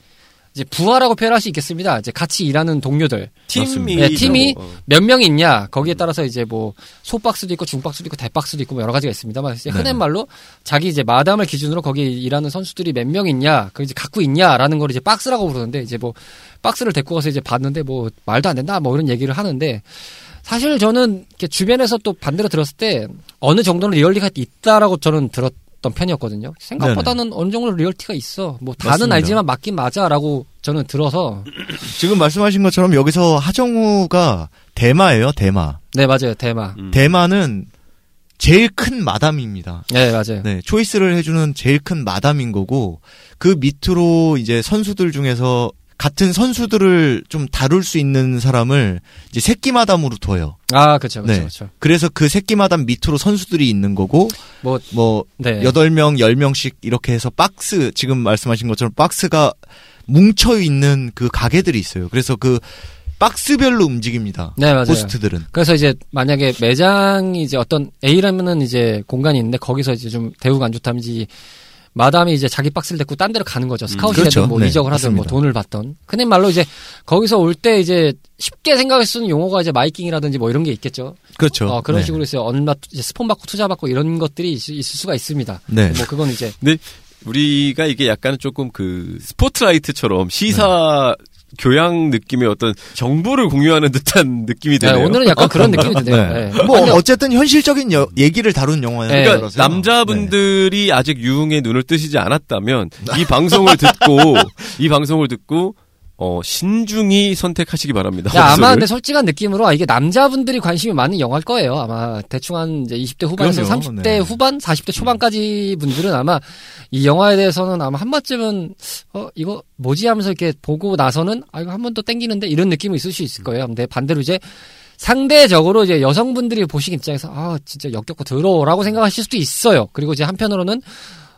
Speaker 3: 이제 부하라고 표현할 수 있겠습니다. 이제 같이 일하는 동료들
Speaker 2: 팀이
Speaker 3: 네, 팀이
Speaker 2: 어.
Speaker 3: 몇 명이 있냐 거기에 따라서 이제 뭐 소박스도 있고 중박스도 있고 대박스도 있고 뭐 여러 가지가 있습니다만 이제 흔한
Speaker 1: 네.
Speaker 3: 말로 자기 이제 마담을 기준으로 거기 일하는 선수들이 몇 명 있냐 그 이제 갖고 있냐라는 걸 이제 박스라고 부르는데 이제 뭐 박스를 데리고 가서 이제 봤는데 뭐 말도 안 된다 뭐 이런 얘기를 하는데 사실 저는 주변에서 또 반대로 들었을 때 어느 정도는 리얼리가 있다라고 저는 들었던 편이었거든요. 생각보다는 어느 정도 리얼티가 있어. 뭐 다는
Speaker 1: 맞습니다.
Speaker 3: 알지만 맞긴 맞아라고 저는 들어서
Speaker 1: 지금 말씀하신 것처럼 여기서 하정우가 대마예요, 대마.
Speaker 3: 네 맞아요 대마.
Speaker 2: 음.
Speaker 1: 대마는 제일 큰 마담입니다.
Speaker 3: 네 맞아요.
Speaker 1: 네, 초이스를 해주는 제일 큰 마담인 거고, 그 밑으로 이제 선수들 중에서 같은 선수들을 좀 다룰 수 있는 사람을 이제 새끼 마담으로 둬요.
Speaker 3: 아 그렇죠 그렇죠
Speaker 1: 네. 그래서 그 새끼 마담 밑으로 선수들이 있는 거고,
Speaker 3: 뭐
Speaker 1: 뭐,
Speaker 3: 네.
Speaker 1: 여덟 명, 열 명씩 이렇게 해서 박스, 지금 말씀하신 것처럼 박스가 뭉쳐 있는 그 가게들이 있어요. 그래서 그 박스별로 움직입니다.
Speaker 3: 네 맞아요.
Speaker 1: 호스트들은.
Speaker 3: 그래서 이제 만약에 매장이 이제 어떤 A라면은 이제 공간이 있는데 거기서 이제 좀 대우가 안 좋다든지 마담이 이제 자기 박스를 데리고 딴 데로 가는 거죠. 스카웃이든
Speaker 1: 그렇죠.
Speaker 3: 뭐
Speaker 1: 네,
Speaker 3: 이적을 하든 뭐
Speaker 1: 맞습니다.
Speaker 3: 돈을 받던. 흔히 말로 이제 거기서 올 때 이제 쉽게 생각할 수 있는 용어가 이제 마이킹이라든지 뭐 이런 게 있겠죠.
Speaker 1: 그렇죠.
Speaker 3: 어, 그런
Speaker 1: 네.
Speaker 3: 식으로 해서 얼마 스폰 받고 투자 받고 이런 것들이 있, 있을 수가 있습니다.
Speaker 1: 네.
Speaker 3: 뭐 그건 이제
Speaker 2: 우리가 이게 약간 조금 그 스포트라이트처럼 시사 교양 느낌의 어떤 정보를 공유하는 듯한 느낌이
Speaker 3: 네,
Speaker 2: 드네요.
Speaker 3: 오늘은 약간 그런 느낌이 드네요.
Speaker 1: 네.
Speaker 3: 네.
Speaker 1: 뭐 어쨌든 현실적인 여- 얘기를 다룬 영화예요.
Speaker 3: 네.
Speaker 2: 그러니까. 남자분들이 아직 유흥에 눈을 뜨시지 않았다면 이 방송을 듣고 이 방송을 듣고 어 신중히 선택하시기 바랍니다.
Speaker 3: 야, 아마. 근데 솔직한 느낌으로 아, 이게 남자분들이 관심이 많은 영화일 거예요. 아마 대충 한 이제 20대 후반에서
Speaker 1: 그럼요.
Speaker 3: 30대
Speaker 1: 네.
Speaker 3: 후반, 40대 초반까지 분들은 아마 이 영화에 대해서는 아마 한 번쯤은 어 이거 뭐지 하면서 이렇게 보고 나서는 아 이거 한 번 더 땡기는데 이런 느낌이 있을 수 있을 거예요. 근데 반대로 이제 상대적으로 이제 여성분들이 보시기 입장에서 아 진짜 역겹고 더러워라고 생각하실 수도 있어요. 그리고 이제 한편으로는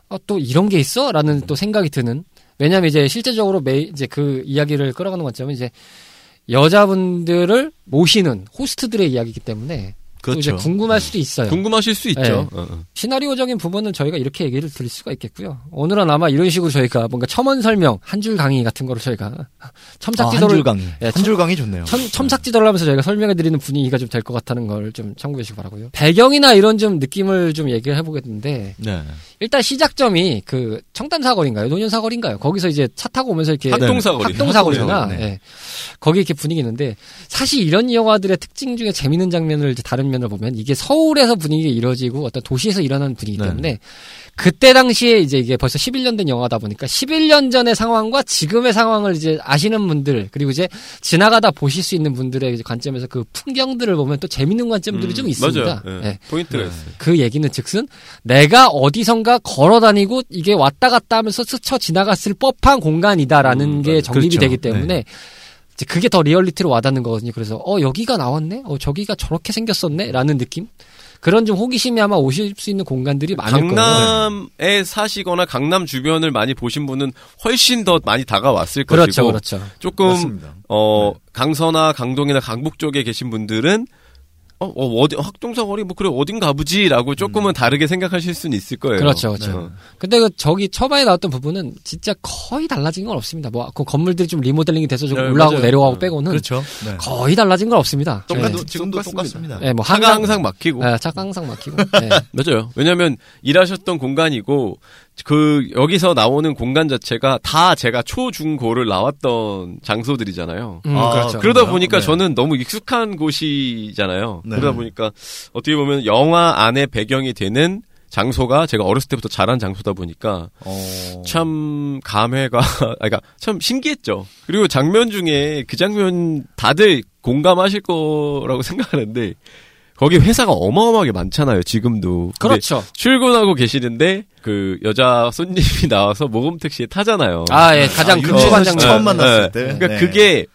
Speaker 3: 아, 또 이런 게 있어 라는 또 생각이 드는. 왜냐하면 이제 실제적으로 매 이제 그 이야기를 끌어가는 관점은 이제 여자분들을 모시는 호스트들의 이야기이기 때문에
Speaker 1: 그렇죠.
Speaker 3: 궁금할 수도 있어요.
Speaker 2: 궁금하실 수 있죠.
Speaker 3: 네.
Speaker 2: 어, 어.
Speaker 3: 시나리오적인 부분은 저희가 이렇게 얘기를 드릴 수가 있겠고요. 오늘은 아마 이런 식으로 저희가 뭔가 첨언 설명, 한 줄 강의 같은 거를 저희가
Speaker 1: 아,
Speaker 3: 첨삭지도를
Speaker 1: 한줄 강의.
Speaker 3: 예,
Speaker 1: 한줄 강의 좋네요.
Speaker 3: 첨, 첨삭지도를 하면서 저희가 설명해 드리는 분위기가 좀 될 것 같다는 걸 좀 참고해 주시기 바라고요. 배경이나 이런 좀 느낌을 좀 얘기를 해 보겠는데
Speaker 1: 네.
Speaker 3: 일단 시작점이 그 청담 사거리인가요? 노년 사거리인가요? 거기서 이제 차 타고 오면서 이렇게
Speaker 2: 학동 사거리.
Speaker 3: 학동 사거리구나.
Speaker 1: 학동 사거리, 네.
Speaker 3: 예. 거기 이렇게 분위기 있는데 사실 이런 영화들의 특징 중에 재밌는 장면을 이제 다른 면을 보면 이게 서울에서 분위기가 이루어지고 어떤 도시에서 일어나는 분위기
Speaker 1: 네.
Speaker 3: 때문에 그때 당시에 이제 이게 벌써 11년 된 영화다 보니까 11년 전의 상황과 지금의 상황을 이제 아시는 분들 그리고 이제 지나가다 보실 수 있는 분들의 이제 관점에서 그 풍경들을 보면 또 재밌는 관점들이
Speaker 2: 음,
Speaker 3: 좀 있습니다.
Speaker 2: 맞아요. 예.
Speaker 3: 예.
Speaker 2: 포인트가
Speaker 1: 네.
Speaker 2: 있어요.
Speaker 3: 그 얘기는 즉슨 내가 어디선가 걸어 다니고 이게 왔다 갔다 하면서 스쳐 지나갔을 법한 공간이다라는
Speaker 2: 음,
Speaker 3: 게. 정립이
Speaker 1: 그렇죠.
Speaker 3: 되기 때문에 이제 그게 더 리얼리티로 와닿는 거거든요. 그래서 어 여기가 나왔네, 어 저기가 저렇게 생겼었네라는 느낌. 그런 좀 호기심이 아마 오실 수 있는 공간들이 많을 거예요.
Speaker 2: 강남에 사시거나 강남 주변을 많이 보신 분은 훨씬 더 많이 다가왔을
Speaker 3: 그렇죠,
Speaker 2: 것이고
Speaker 3: 그렇죠.
Speaker 2: 조금
Speaker 1: 맞습니다.
Speaker 2: 어 강서나 강동이나 강북 쪽에 계신 분들은 어, 어 어디 학동사 거리 뭐 그래 어딘 가 보지라고 조금은 다르게 생각하실 수는 있을 거예요.
Speaker 3: 그렇죠, 그렇죠.
Speaker 2: 어.
Speaker 3: 근데 그 저기 초반에 나왔던 부분은 진짜 거의 달라진 건 없습니다. 뭐 그 건물들이 좀 리모델링이 돼서 좀
Speaker 2: 네,
Speaker 3: 올라가고
Speaker 2: 맞아요.
Speaker 3: 내려가고
Speaker 2: 네.
Speaker 3: 빼고는
Speaker 1: 그렇죠. 네.
Speaker 3: 거의 달라진 건 없습니다.
Speaker 1: 똑같도
Speaker 3: 네.
Speaker 1: 지금도
Speaker 2: 똑같습니다.
Speaker 1: 똑같습니다.
Speaker 3: 네, 뭐
Speaker 2: 차가
Speaker 3: 한강
Speaker 2: 항상 막히고
Speaker 3: 네, 차가 항상 막히고. 네.
Speaker 2: 맞아요. 왜냐하면 일하셨던 공간이고 그 여기서 나오는 공간 자체가 다 제가 초중고를 나왔던 장소들이잖아요.
Speaker 3: 음,
Speaker 1: 아,
Speaker 3: 그렇죠.
Speaker 2: 그러다? 보니까
Speaker 1: 네.
Speaker 2: 저는 너무 익숙한 곳이잖아요.
Speaker 1: 네.
Speaker 2: 그러다 보니까 어떻게 보면 영화 안에 배경이 되는 장소가 제가 어렸을 때부터 자란 장소다 보니까
Speaker 1: 어...
Speaker 2: 참 감회가 아 그러니까 참 신기했죠. 그리고 장면 중에 그 장면 다들 공감하실 거라고 생각하는데 거기 회사가 어마어마하게 많잖아요. 지금도.
Speaker 3: 그렇죠.
Speaker 2: 출근하고 계시는데 그 여자 손님이 나와서 모범 택시에 타잖아요.
Speaker 3: 아, 예, 가장
Speaker 1: 아, 씨
Speaker 3: 장면.
Speaker 1: 처음 만났을
Speaker 2: 네.
Speaker 1: 때.
Speaker 2: 그러니까
Speaker 1: 네.
Speaker 2: 그게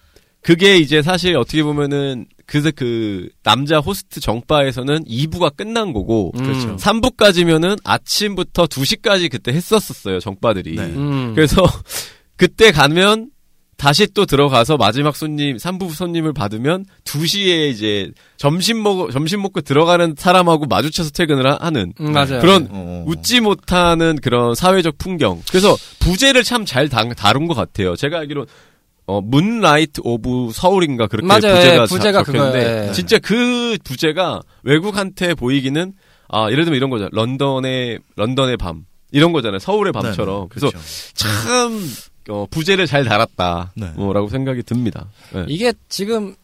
Speaker 2: 그게 이제 사실 어떻게 보면은 그새 그 남자 호스트 정바에서는 2부가 끝난 거고
Speaker 3: 음.
Speaker 1: 그렇죠.
Speaker 2: 3부까지면은 아침부터 2시까지 그때 했었었어요 정바들이.
Speaker 1: 네.
Speaker 3: 음.
Speaker 2: 그래서 그때 가면 다시 또 들어가서 마지막 손님 3부 손님을 받으면 2시에 이제 점심 먹 점심 먹고 들어가는 사람하고 마주쳐서 퇴근을 하- 하는
Speaker 3: 음, 맞아요.
Speaker 2: 그런
Speaker 1: 어.
Speaker 2: 웃지 못하는 그런 사회적 풍경. 그래서 부제를 참 잘 다룬 것 같아요. 제가 알기로 어 Moonlight of Seoul인가 그렇게
Speaker 3: 맞아요.
Speaker 2: 부제가,
Speaker 3: 예, 부제가
Speaker 2: 적혔는데
Speaker 3: 그거예요. 예.
Speaker 2: 진짜 그 부제가 외국한테 보이기는 아 예를 들면 이런 거잖아요. 런던의 런던의 밤 이런 거잖아요. 서울의 밤처럼.
Speaker 1: 네,
Speaker 2: 그래서
Speaker 1: 그렇죠.
Speaker 2: 참 어, 부제를 잘 달았다.
Speaker 1: 네.
Speaker 2: 뭐라고 생각이 듭니다. 네.
Speaker 3: 이게 지금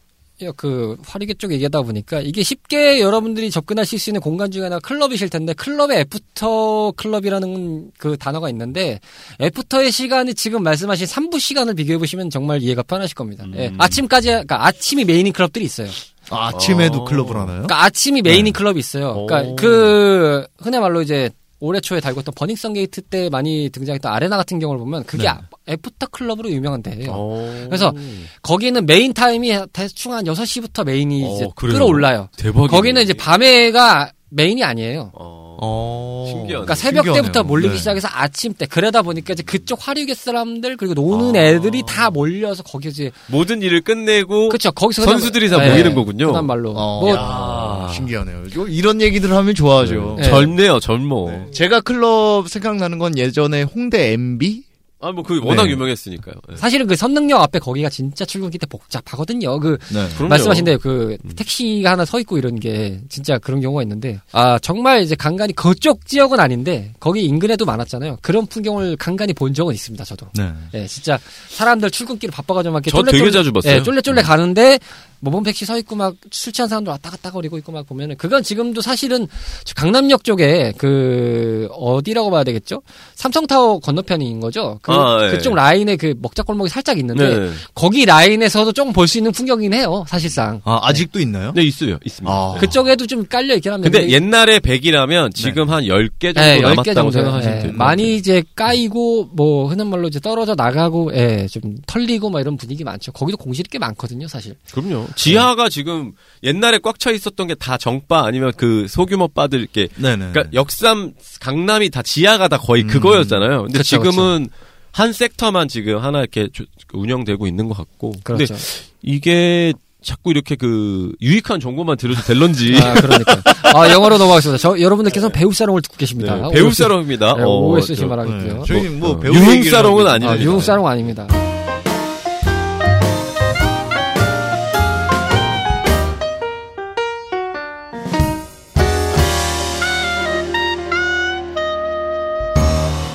Speaker 3: 그 화류계 쪽 얘기하다 보니까 이게 쉽게 여러분들이 접근하실 수 있는 공간 중에 하나 클럽이실 텐데 클럽에 after club이라는 그 단어가 있는데 after의 시간이 지금 말씀하신 3부 시간을 비교해 보시면 정말 이해가 편하실 겁니다.
Speaker 2: 음.
Speaker 3: 예, 아침까지 그러니까 아침이 메인인 클럽들이 있어요.
Speaker 1: 아, 아침에도
Speaker 2: 어.
Speaker 1: 클럽을 하나요?
Speaker 3: 그러니까 아침이 메인인 클럽이 있어요.
Speaker 2: 오.
Speaker 3: 그러니까 그 흔히 말로 이제 올해 초에 달궜던 버닝썬 게이트 때 많이 등장했던 아레나 같은 경우를 보면 그게
Speaker 1: 네.
Speaker 3: 아- after club으로 유명한 데예요.
Speaker 2: 어.
Speaker 3: 그래서 거기는 main time이 대충 한 6시부터 메인이
Speaker 2: 어,
Speaker 3: 이제
Speaker 2: 그래요?
Speaker 3: 끌어올라요.
Speaker 2: 대박이네.
Speaker 3: 거기는 이제 밤에가 메인이 아니에요.
Speaker 2: 어.
Speaker 1: 어.
Speaker 2: 신기하네.
Speaker 3: 그러니까 새벽
Speaker 1: 신기하네요.
Speaker 3: 때부터 몰리기
Speaker 1: 네.
Speaker 3: 시작해서 아침 때 그러다 보니까 이제 그쪽 화류계 사람들 그리고 노는
Speaker 2: 아.
Speaker 3: 애들이 다 몰려서 거기 이제
Speaker 2: 모든 일을 끝내고
Speaker 3: 그렇죠. 거기서
Speaker 2: 선수들이 다
Speaker 3: 그냥-
Speaker 2: 모이는 거군요.
Speaker 3: 그다음 말로
Speaker 1: 어.
Speaker 3: 뭐
Speaker 1: 야, 신기하네요. 요- 이런 얘기들 하면 좋아하죠.
Speaker 3: 네.
Speaker 2: 젊네요, 젊어.
Speaker 1: 네. 제가 클럽 생각나는 건 예전에 홍대 MB?
Speaker 2: 아, 뭐, 그 워낙
Speaker 1: 네.
Speaker 2: 유명했으니까요. 네.
Speaker 3: 사실은 그 선능력 앞에 거기가 진짜 출근길 때 복잡하거든요. 그
Speaker 1: 네.
Speaker 3: 말씀하신 대로 그 택시가 하나 서 있고 이런 게 진짜 그런 경우가 있는데 아 정말 이제 간간히 그쪽 지역은 아닌데 거기 인근에도 많았잖아요. 그런 풍경을 간간히 본 적은 있습니다. 저도.
Speaker 1: 네.
Speaker 3: 예, 진짜 사람들 출근길 바빠가지고 막 이렇게
Speaker 2: 저 되게 자주 봤어요.
Speaker 3: 예, 쫄래쫄래 가는데 모범 택시 서 있고 막 술 취한 사람들 왔다 갔다 거리고 있고 막 보면은 그건 지금도 사실은 저 강남역 쪽에 그 어디라고 봐야 되겠죠? 삼성타워 건너편인 거죠. 그
Speaker 2: 아, 예.
Speaker 3: 그쪽 라인에 그 먹자 골목이 살짝 있는데
Speaker 2: 네.
Speaker 3: 거기 라인에서도 좀볼수 있는 풍경이긴 해요. 사실상.
Speaker 1: 아, 아직도 있나요?
Speaker 2: 네, 있어요. 있습니다.
Speaker 1: 아.
Speaker 2: 네.
Speaker 3: 그쪽에도 좀 깔려 있긴 합니다.
Speaker 2: 근데 옛날에 100이라면 지금 한 10개 정도
Speaker 3: 예, 10개
Speaker 2: 남았다고
Speaker 3: 정도
Speaker 2: 생각하시면
Speaker 3: 예,
Speaker 2: 돼요.
Speaker 3: 많이 이제 까이고 뭐 흔한 말로 이제 떨어져 나가고 예, 좀 털리고 막 이런 분위기 많죠. 거기도 공실이 꽤 많거든요, 사실.
Speaker 2: 그럼요. 지하가 지금 옛날에 꽉 차 있었던 게 다 정바 아니면 그 소규모 바들 이렇게
Speaker 1: 네네.
Speaker 2: 그러니까 역삼 강남이 다 지하가 다 거의
Speaker 1: 음.
Speaker 2: 그거였잖아요. 근데
Speaker 3: 그쵸,
Speaker 2: 지금은 한 섹터만 지금 하나 이렇게 조- 운영되고 있는 것 같고. 근데
Speaker 3: 그렇죠.
Speaker 2: 이게 자꾸 이렇게 그 유익한 정보만 들어도 될런지
Speaker 3: 아, 그러니까. 아, 영어로 넘어가겠습니다. 저 여러분들께서는 배우 사롱을 듣고 계십니다.
Speaker 2: 네, 배우
Speaker 3: 오해스-
Speaker 2: 사롱입니다.
Speaker 3: 네,
Speaker 2: 어,
Speaker 3: 오해스
Speaker 2: 저-
Speaker 3: 실말하겠고요.
Speaker 1: 네. 저희는 뭐
Speaker 2: 어,
Speaker 1: 배우
Speaker 2: 유흥 사롱은 아니죠.
Speaker 3: 아. 유흥 사롱 아닙니다.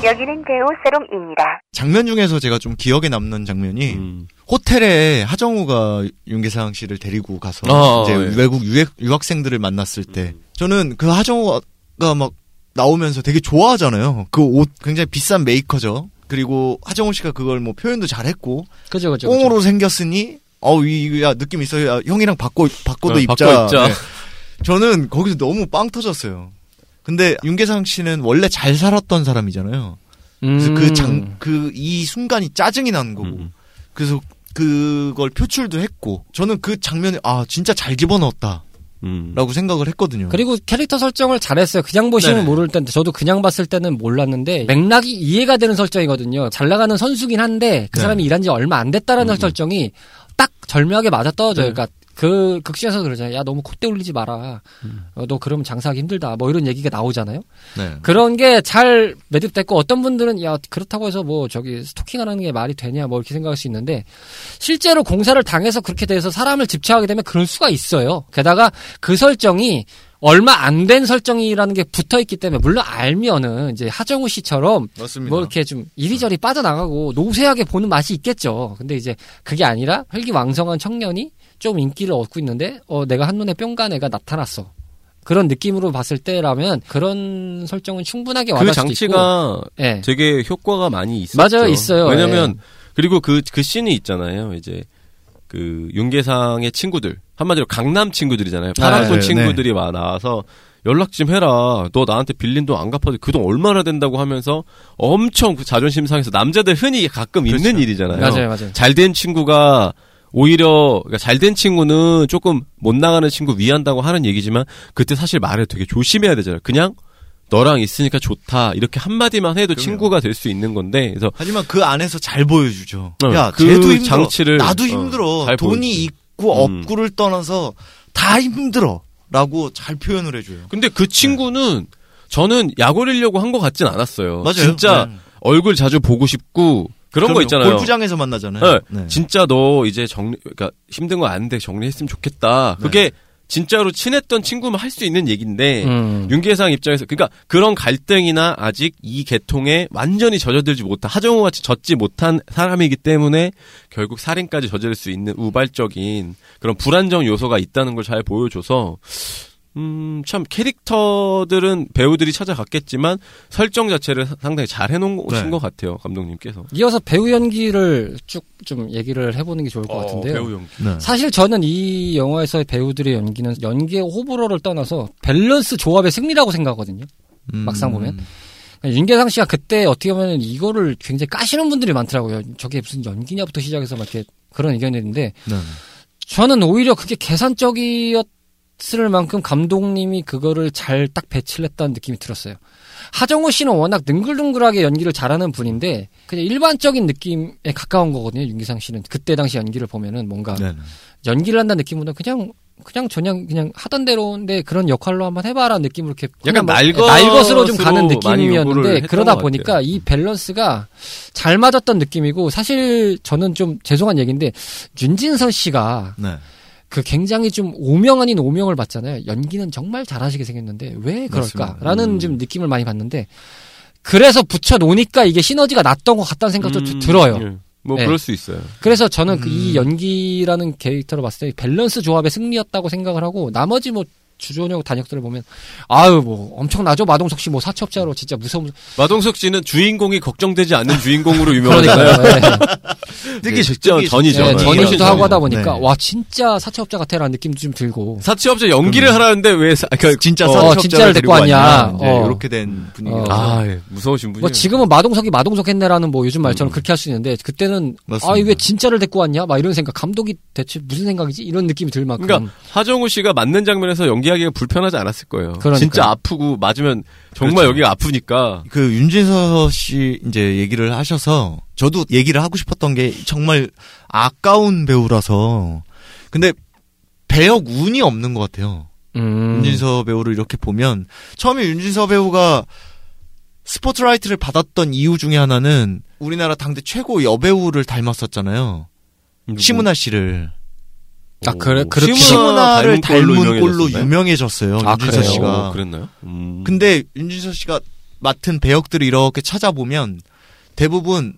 Speaker 7: 여기는 배우 세롱입니다.
Speaker 1: 장면 중에서 제가 좀 기억에 남는 장면이
Speaker 2: 음.
Speaker 1: 호텔에 하정우가 윤계상 씨를 데리고 가서
Speaker 2: 아,
Speaker 1: 이제
Speaker 2: 예.
Speaker 1: 외국 유학, 유학생들을 만났을 때 저는 그 하정우가 막 나오면서 되게 좋아하잖아요. 그 옷 굉장히 비싼 메이커죠. 그리고 하정우 씨가 그걸 뭐 표현도 잘했고
Speaker 3: 그죠, 그죠. 그죠.
Speaker 1: 꽁으로 생겼으니 어우 이야 느낌 있어요. 야, 형이랑 바꿔 바꿔도
Speaker 2: 어,
Speaker 1: 입자.
Speaker 2: 바꿔 입자.
Speaker 1: 네. 저는 거기서 너무 빵 터졌어요. 근데 윤계상 씨는 원래 잘 살았던 사람이잖아요. 그래서
Speaker 3: 음.
Speaker 1: 그 장 그 이 순간이 짜증이 나는 거고.
Speaker 2: 음.
Speaker 1: 그래서 그걸 표출도 했고 저는 그 장면에 아 진짜 잘 집어넣었다라고
Speaker 2: 음.
Speaker 1: 생각을 했거든요.
Speaker 3: 그리고 캐릭터 설정을 잘했어요. 그냥 보시면
Speaker 1: 네네.
Speaker 3: 모를 텐데 저도 그냥 봤을 때는 몰랐는데 맥락이 이해가 되는 설정이거든요. 잘 나가는 선수긴 한데 그
Speaker 1: 네.
Speaker 3: 사람이 일한 지 얼마 안 됐다라는
Speaker 2: 음, 음.
Speaker 3: 설정이 딱 절묘하게 맞아 떨어져요.
Speaker 2: 네.
Speaker 3: 그러니까 그 극시에서 그러잖아요. 야 너무 콧대 올리지 마라.
Speaker 2: 음.
Speaker 3: 어, 너 그러면 장사하기 힘들다. 뭐 이런 얘기가 나오잖아요.
Speaker 1: 네.
Speaker 3: 그런 게 잘 매듭됐고 어떤 분들은 야 그렇다고 해서 뭐 저기 스토킹하는 게 말이 되냐 뭐 이렇게 생각할 수 있는데 실제로 공사를 당해서 그렇게 돼서 사람을 집착하게 되면 그럴 수가 있어요. 게다가 그 설정이 얼마 안 된 설정이라는 게 붙어 있기 때문에 물론 알면은 이제 하정우 씨처럼
Speaker 1: 맞습니다.
Speaker 3: 뭐 이렇게 좀 이리저리 빠져나가고 노쇠하게 보는 맛이 있겠죠. 근데 이제 그게 아니라 혈기왕성한 청년이 좀 인기를 얻고 있는데 어 내가 한눈에 뿅간 애가 나타났어. 그런 느낌으로 봤을 때라면 그런 설정은 충분하게
Speaker 2: 그
Speaker 3: 와닿을 있고.
Speaker 2: 장치가
Speaker 3: 예.
Speaker 2: 되게 효과가 많이 있었죠.
Speaker 3: 맞아요, 있어요.
Speaker 2: 왜냐면 그리고 그그 씬이 있잖아요. 이제 그 윤계상의 친구들 한마디로 강남 친구들이잖아요. 파란손
Speaker 1: 네,
Speaker 2: 친구들이 와 나와서 연락 좀 해라. 너 나한테 빌린 돈 안 갚아도 그 돈 얼마나 된다고 하면서 엄청 그 자존심 상해서 남자들 흔히 가끔 있는
Speaker 1: 그렇죠.
Speaker 2: 일이잖아요.
Speaker 3: 맞아요, 맞아요.
Speaker 2: 잘 된 친구가 오히려 그러니까 잘된 친구는 조금 못 나가는 친구 위한다고 하는 얘기지만 그때 사실 말을 되게 조심해야 되잖아요. 그냥 너랑 있으니까 좋다 이렇게 한 마디만 해도
Speaker 1: 그럼요.
Speaker 2: 친구가 될 수 있는 건데 그래서
Speaker 1: 하지만 그 안에서 잘 보여주죠.
Speaker 2: 어,
Speaker 1: 야,
Speaker 2: 그
Speaker 1: 쟤도 힘들어.
Speaker 2: 장치를,
Speaker 1: 나도
Speaker 2: 어,
Speaker 1: 힘들어.
Speaker 2: 잘
Speaker 1: 돈이
Speaker 2: 보여주죠.
Speaker 1: 있고
Speaker 2: 음.
Speaker 1: 없고를 떠나서 다 힘들어. 라고 잘 표현을 해줘요.
Speaker 2: 근데 그 친구는 저는 약 올리려고 한 것 같진 않았어요.
Speaker 1: 맞아요.
Speaker 2: 진짜
Speaker 1: 네.
Speaker 2: 얼굴 자주 보고 싶고 그런 거. 있잖아요.
Speaker 1: 골프장에서 만나잖아요.
Speaker 2: 네.
Speaker 1: 네.
Speaker 2: 진짜 너 이제 정리, 그러니까 힘든 거 아는데 정리했으면 좋겠다. 그게 진짜로 친했던 친구만 할 수 있는 얘기인데
Speaker 3: 음.
Speaker 2: 윤계상 입장에서 그러니까 그런 갈등이나 아직 이 계통에 완전히 젖어들지 못한 하정우 같이 젖지 못한 사람이기 때문에 결국 살인까지 저지를 수 있는 우발적인 그런 불안정 요소가 있다는 걸 잘 보여줘서 음, 참 캐릭터들은 배우들이 찾아갔겠지만 설정 자체를 상당히 잘 해놓은
Speaker 1: 네.
Speaker 2: 것 같아요 감독님께서.
Speaker 3: 이어서 배우 연기를 쭉 좀 얘기를 해보는 게 좋을 것 같은데요.
Speaker 2: 어, 배우 연기.
Speaker 1: 네.
Speaker 3: 사실 저는 이 영화에서의 배우들의 연기는 연기의 호불호를 떠나서 밸런스 조합의 승리라고 생각하거든요.
Speaker 1: 음.
Speaker 3: 막상 보면. 윤계상 씨가 그때 어떻게 보면 이거를 굉장히 까시는 분들이 많더라고요. 저게 무슨 연기냐부터 시작해서 막 이렇게 그런 의견이 있는데
Speaker 1: 네.
Speaker 3: 저는 오히려 그게 계산적이었 을 만큼 감독님이 그거를 잘 딱 배치를 했다는 느낌이 들었어요. 하정우 씨는 워낙 능글능글하게 연기를 잘하는 분인데 그냥 일반적인 느낌에 가까운 거거든요. 윤기상 씨는 그때 당시 연기를 보면은 뭔가
Speaker 1: 네. 네.
Speaker 3: 연기를 한다는 느낌보다 그냥 그냥 저냥 그냥 하던 대로인데 그런 역할로 한번 해봐라 느낌으로 이렇게
Speaker 2: 약간
Speaker 3: 그냥
Speaker 2: 날것으로
Speaker 3: 날것으로 좀 가는 느낌이었는데 그러다
Speaker 2: 것
Speaker 3: 보니까. 이 밸런스가 잘 맞았던 느낌이고 사실 저는 좀 죄송한 얘기인데 윤진서 씨가
Speaker 1: 네.
Speaker 3: 그 굉장히 좀 오명 아닌 오명을 받잖아요. 연기는 정말 잘하시게 생겼는데 왜 그럴까라는.
Speaker 2: 음.
Speaker 3: 좀 느낌을 많이 받는데 그래서 붙여 놓으니까 이게 시너지가 났던 것 같다는 생각도 좀
Speaker 2: 음,
Speaker 3: 들어요.
Speaker 2: 예. 뭐
Speaker 3: 예.
Speaker 2: 그럴 수 있어요.
Speaker 3: 그래서 저는 그이
Speaker 1: 음.
Speaker 3: 연기라는 캐릭터로 봤을 때 밸런스 조합의 승리였다고 생각을 하고 나머지 뭐 주전역 단역들을 보면 아유 뭐 엄청나죠 마동석 씨 뭐 사채업자로 진짜 무서운
Speaker 2: 마동석 씨는 주인공이 걱정되지 않는 주인공으로 유명하잖아요.
Speaker 3: 그러니까요. 네.
Speaker 1: 네,
Speaker 2: 직전 전이죠.
Speaker 3: 네,
Speaker 1: 네,
Speaker 3: 전이기도. 하고 하다 보니까
Speaker 1: 네.
Speaker 3: 와 진짜 사채업자 같아라는 느낌도 좀 들고
Speaker 2: 사채업자 연기를 하라는데 왜 사, 그러니까
Speaker 1: 진짜
Speaker 2: 어,
Speaker 1: 사채업자를
Speaker 3: 진짜를 데리고 왔냐.
Speaker 1: 이제
Speaker 3: 어.
Speaker 1: 이렇게 된 분위기가.
Speaker 3: 어.
Speaker 2: 아 예, 무서우신 분이
Speaker 3: 뭐 지금은 마동석이 마동석 했네라는 뭐 요즘 말처럼 그렇게 할 수 있는데 그때는. 아 왜 진짜를 데리고 왔냐 막 이런 생각 감독이 대체 무슨 생각이지 이런 느낌이 들 만큼
Speaker 2: 그러니까 하정우 씨가 맞는 장면에서 연기 하기가 불편하지 않았을 거예요.
Speaker 3: 그러니까요.
Speaker 2: 진짜 아프고 맞으면 정말
Speaker 1: 그렇죠.
Speaker 2: 여기가 아프니까
Speaker 1: 그 윤진서 씨 이제 얘기를 하셔서 저도 얘기를 하고 싶었던 게 정말 아까운 배우라서 근데 배역 운이 없는 것 같아요.
Speaker 3: 음.
Speaker 1: 윤진서 배우를 이렇게 보면 처음에 윤진서 배우가 스포트라이트를 받았던 이유 중에 하나는 우리나라 당대 최고 여배우를 닮았었잖아요. 심은하 씨를
Speaker 3: 아, 그래- 그렇게-
Speaker 1: 심은하를 닮은 꼴로? 유명해졌어요.
Speaker 3: 아,
Speaker 1: 윤진서
Speaker 3: 그래요?
Speaker 1: 씨가.
Speaker 2: 어, 그랬나요? 음.
Speaker 1: 근데 윤진서 씨가 맡은 배역들을 이렇게 찾아보면 대부분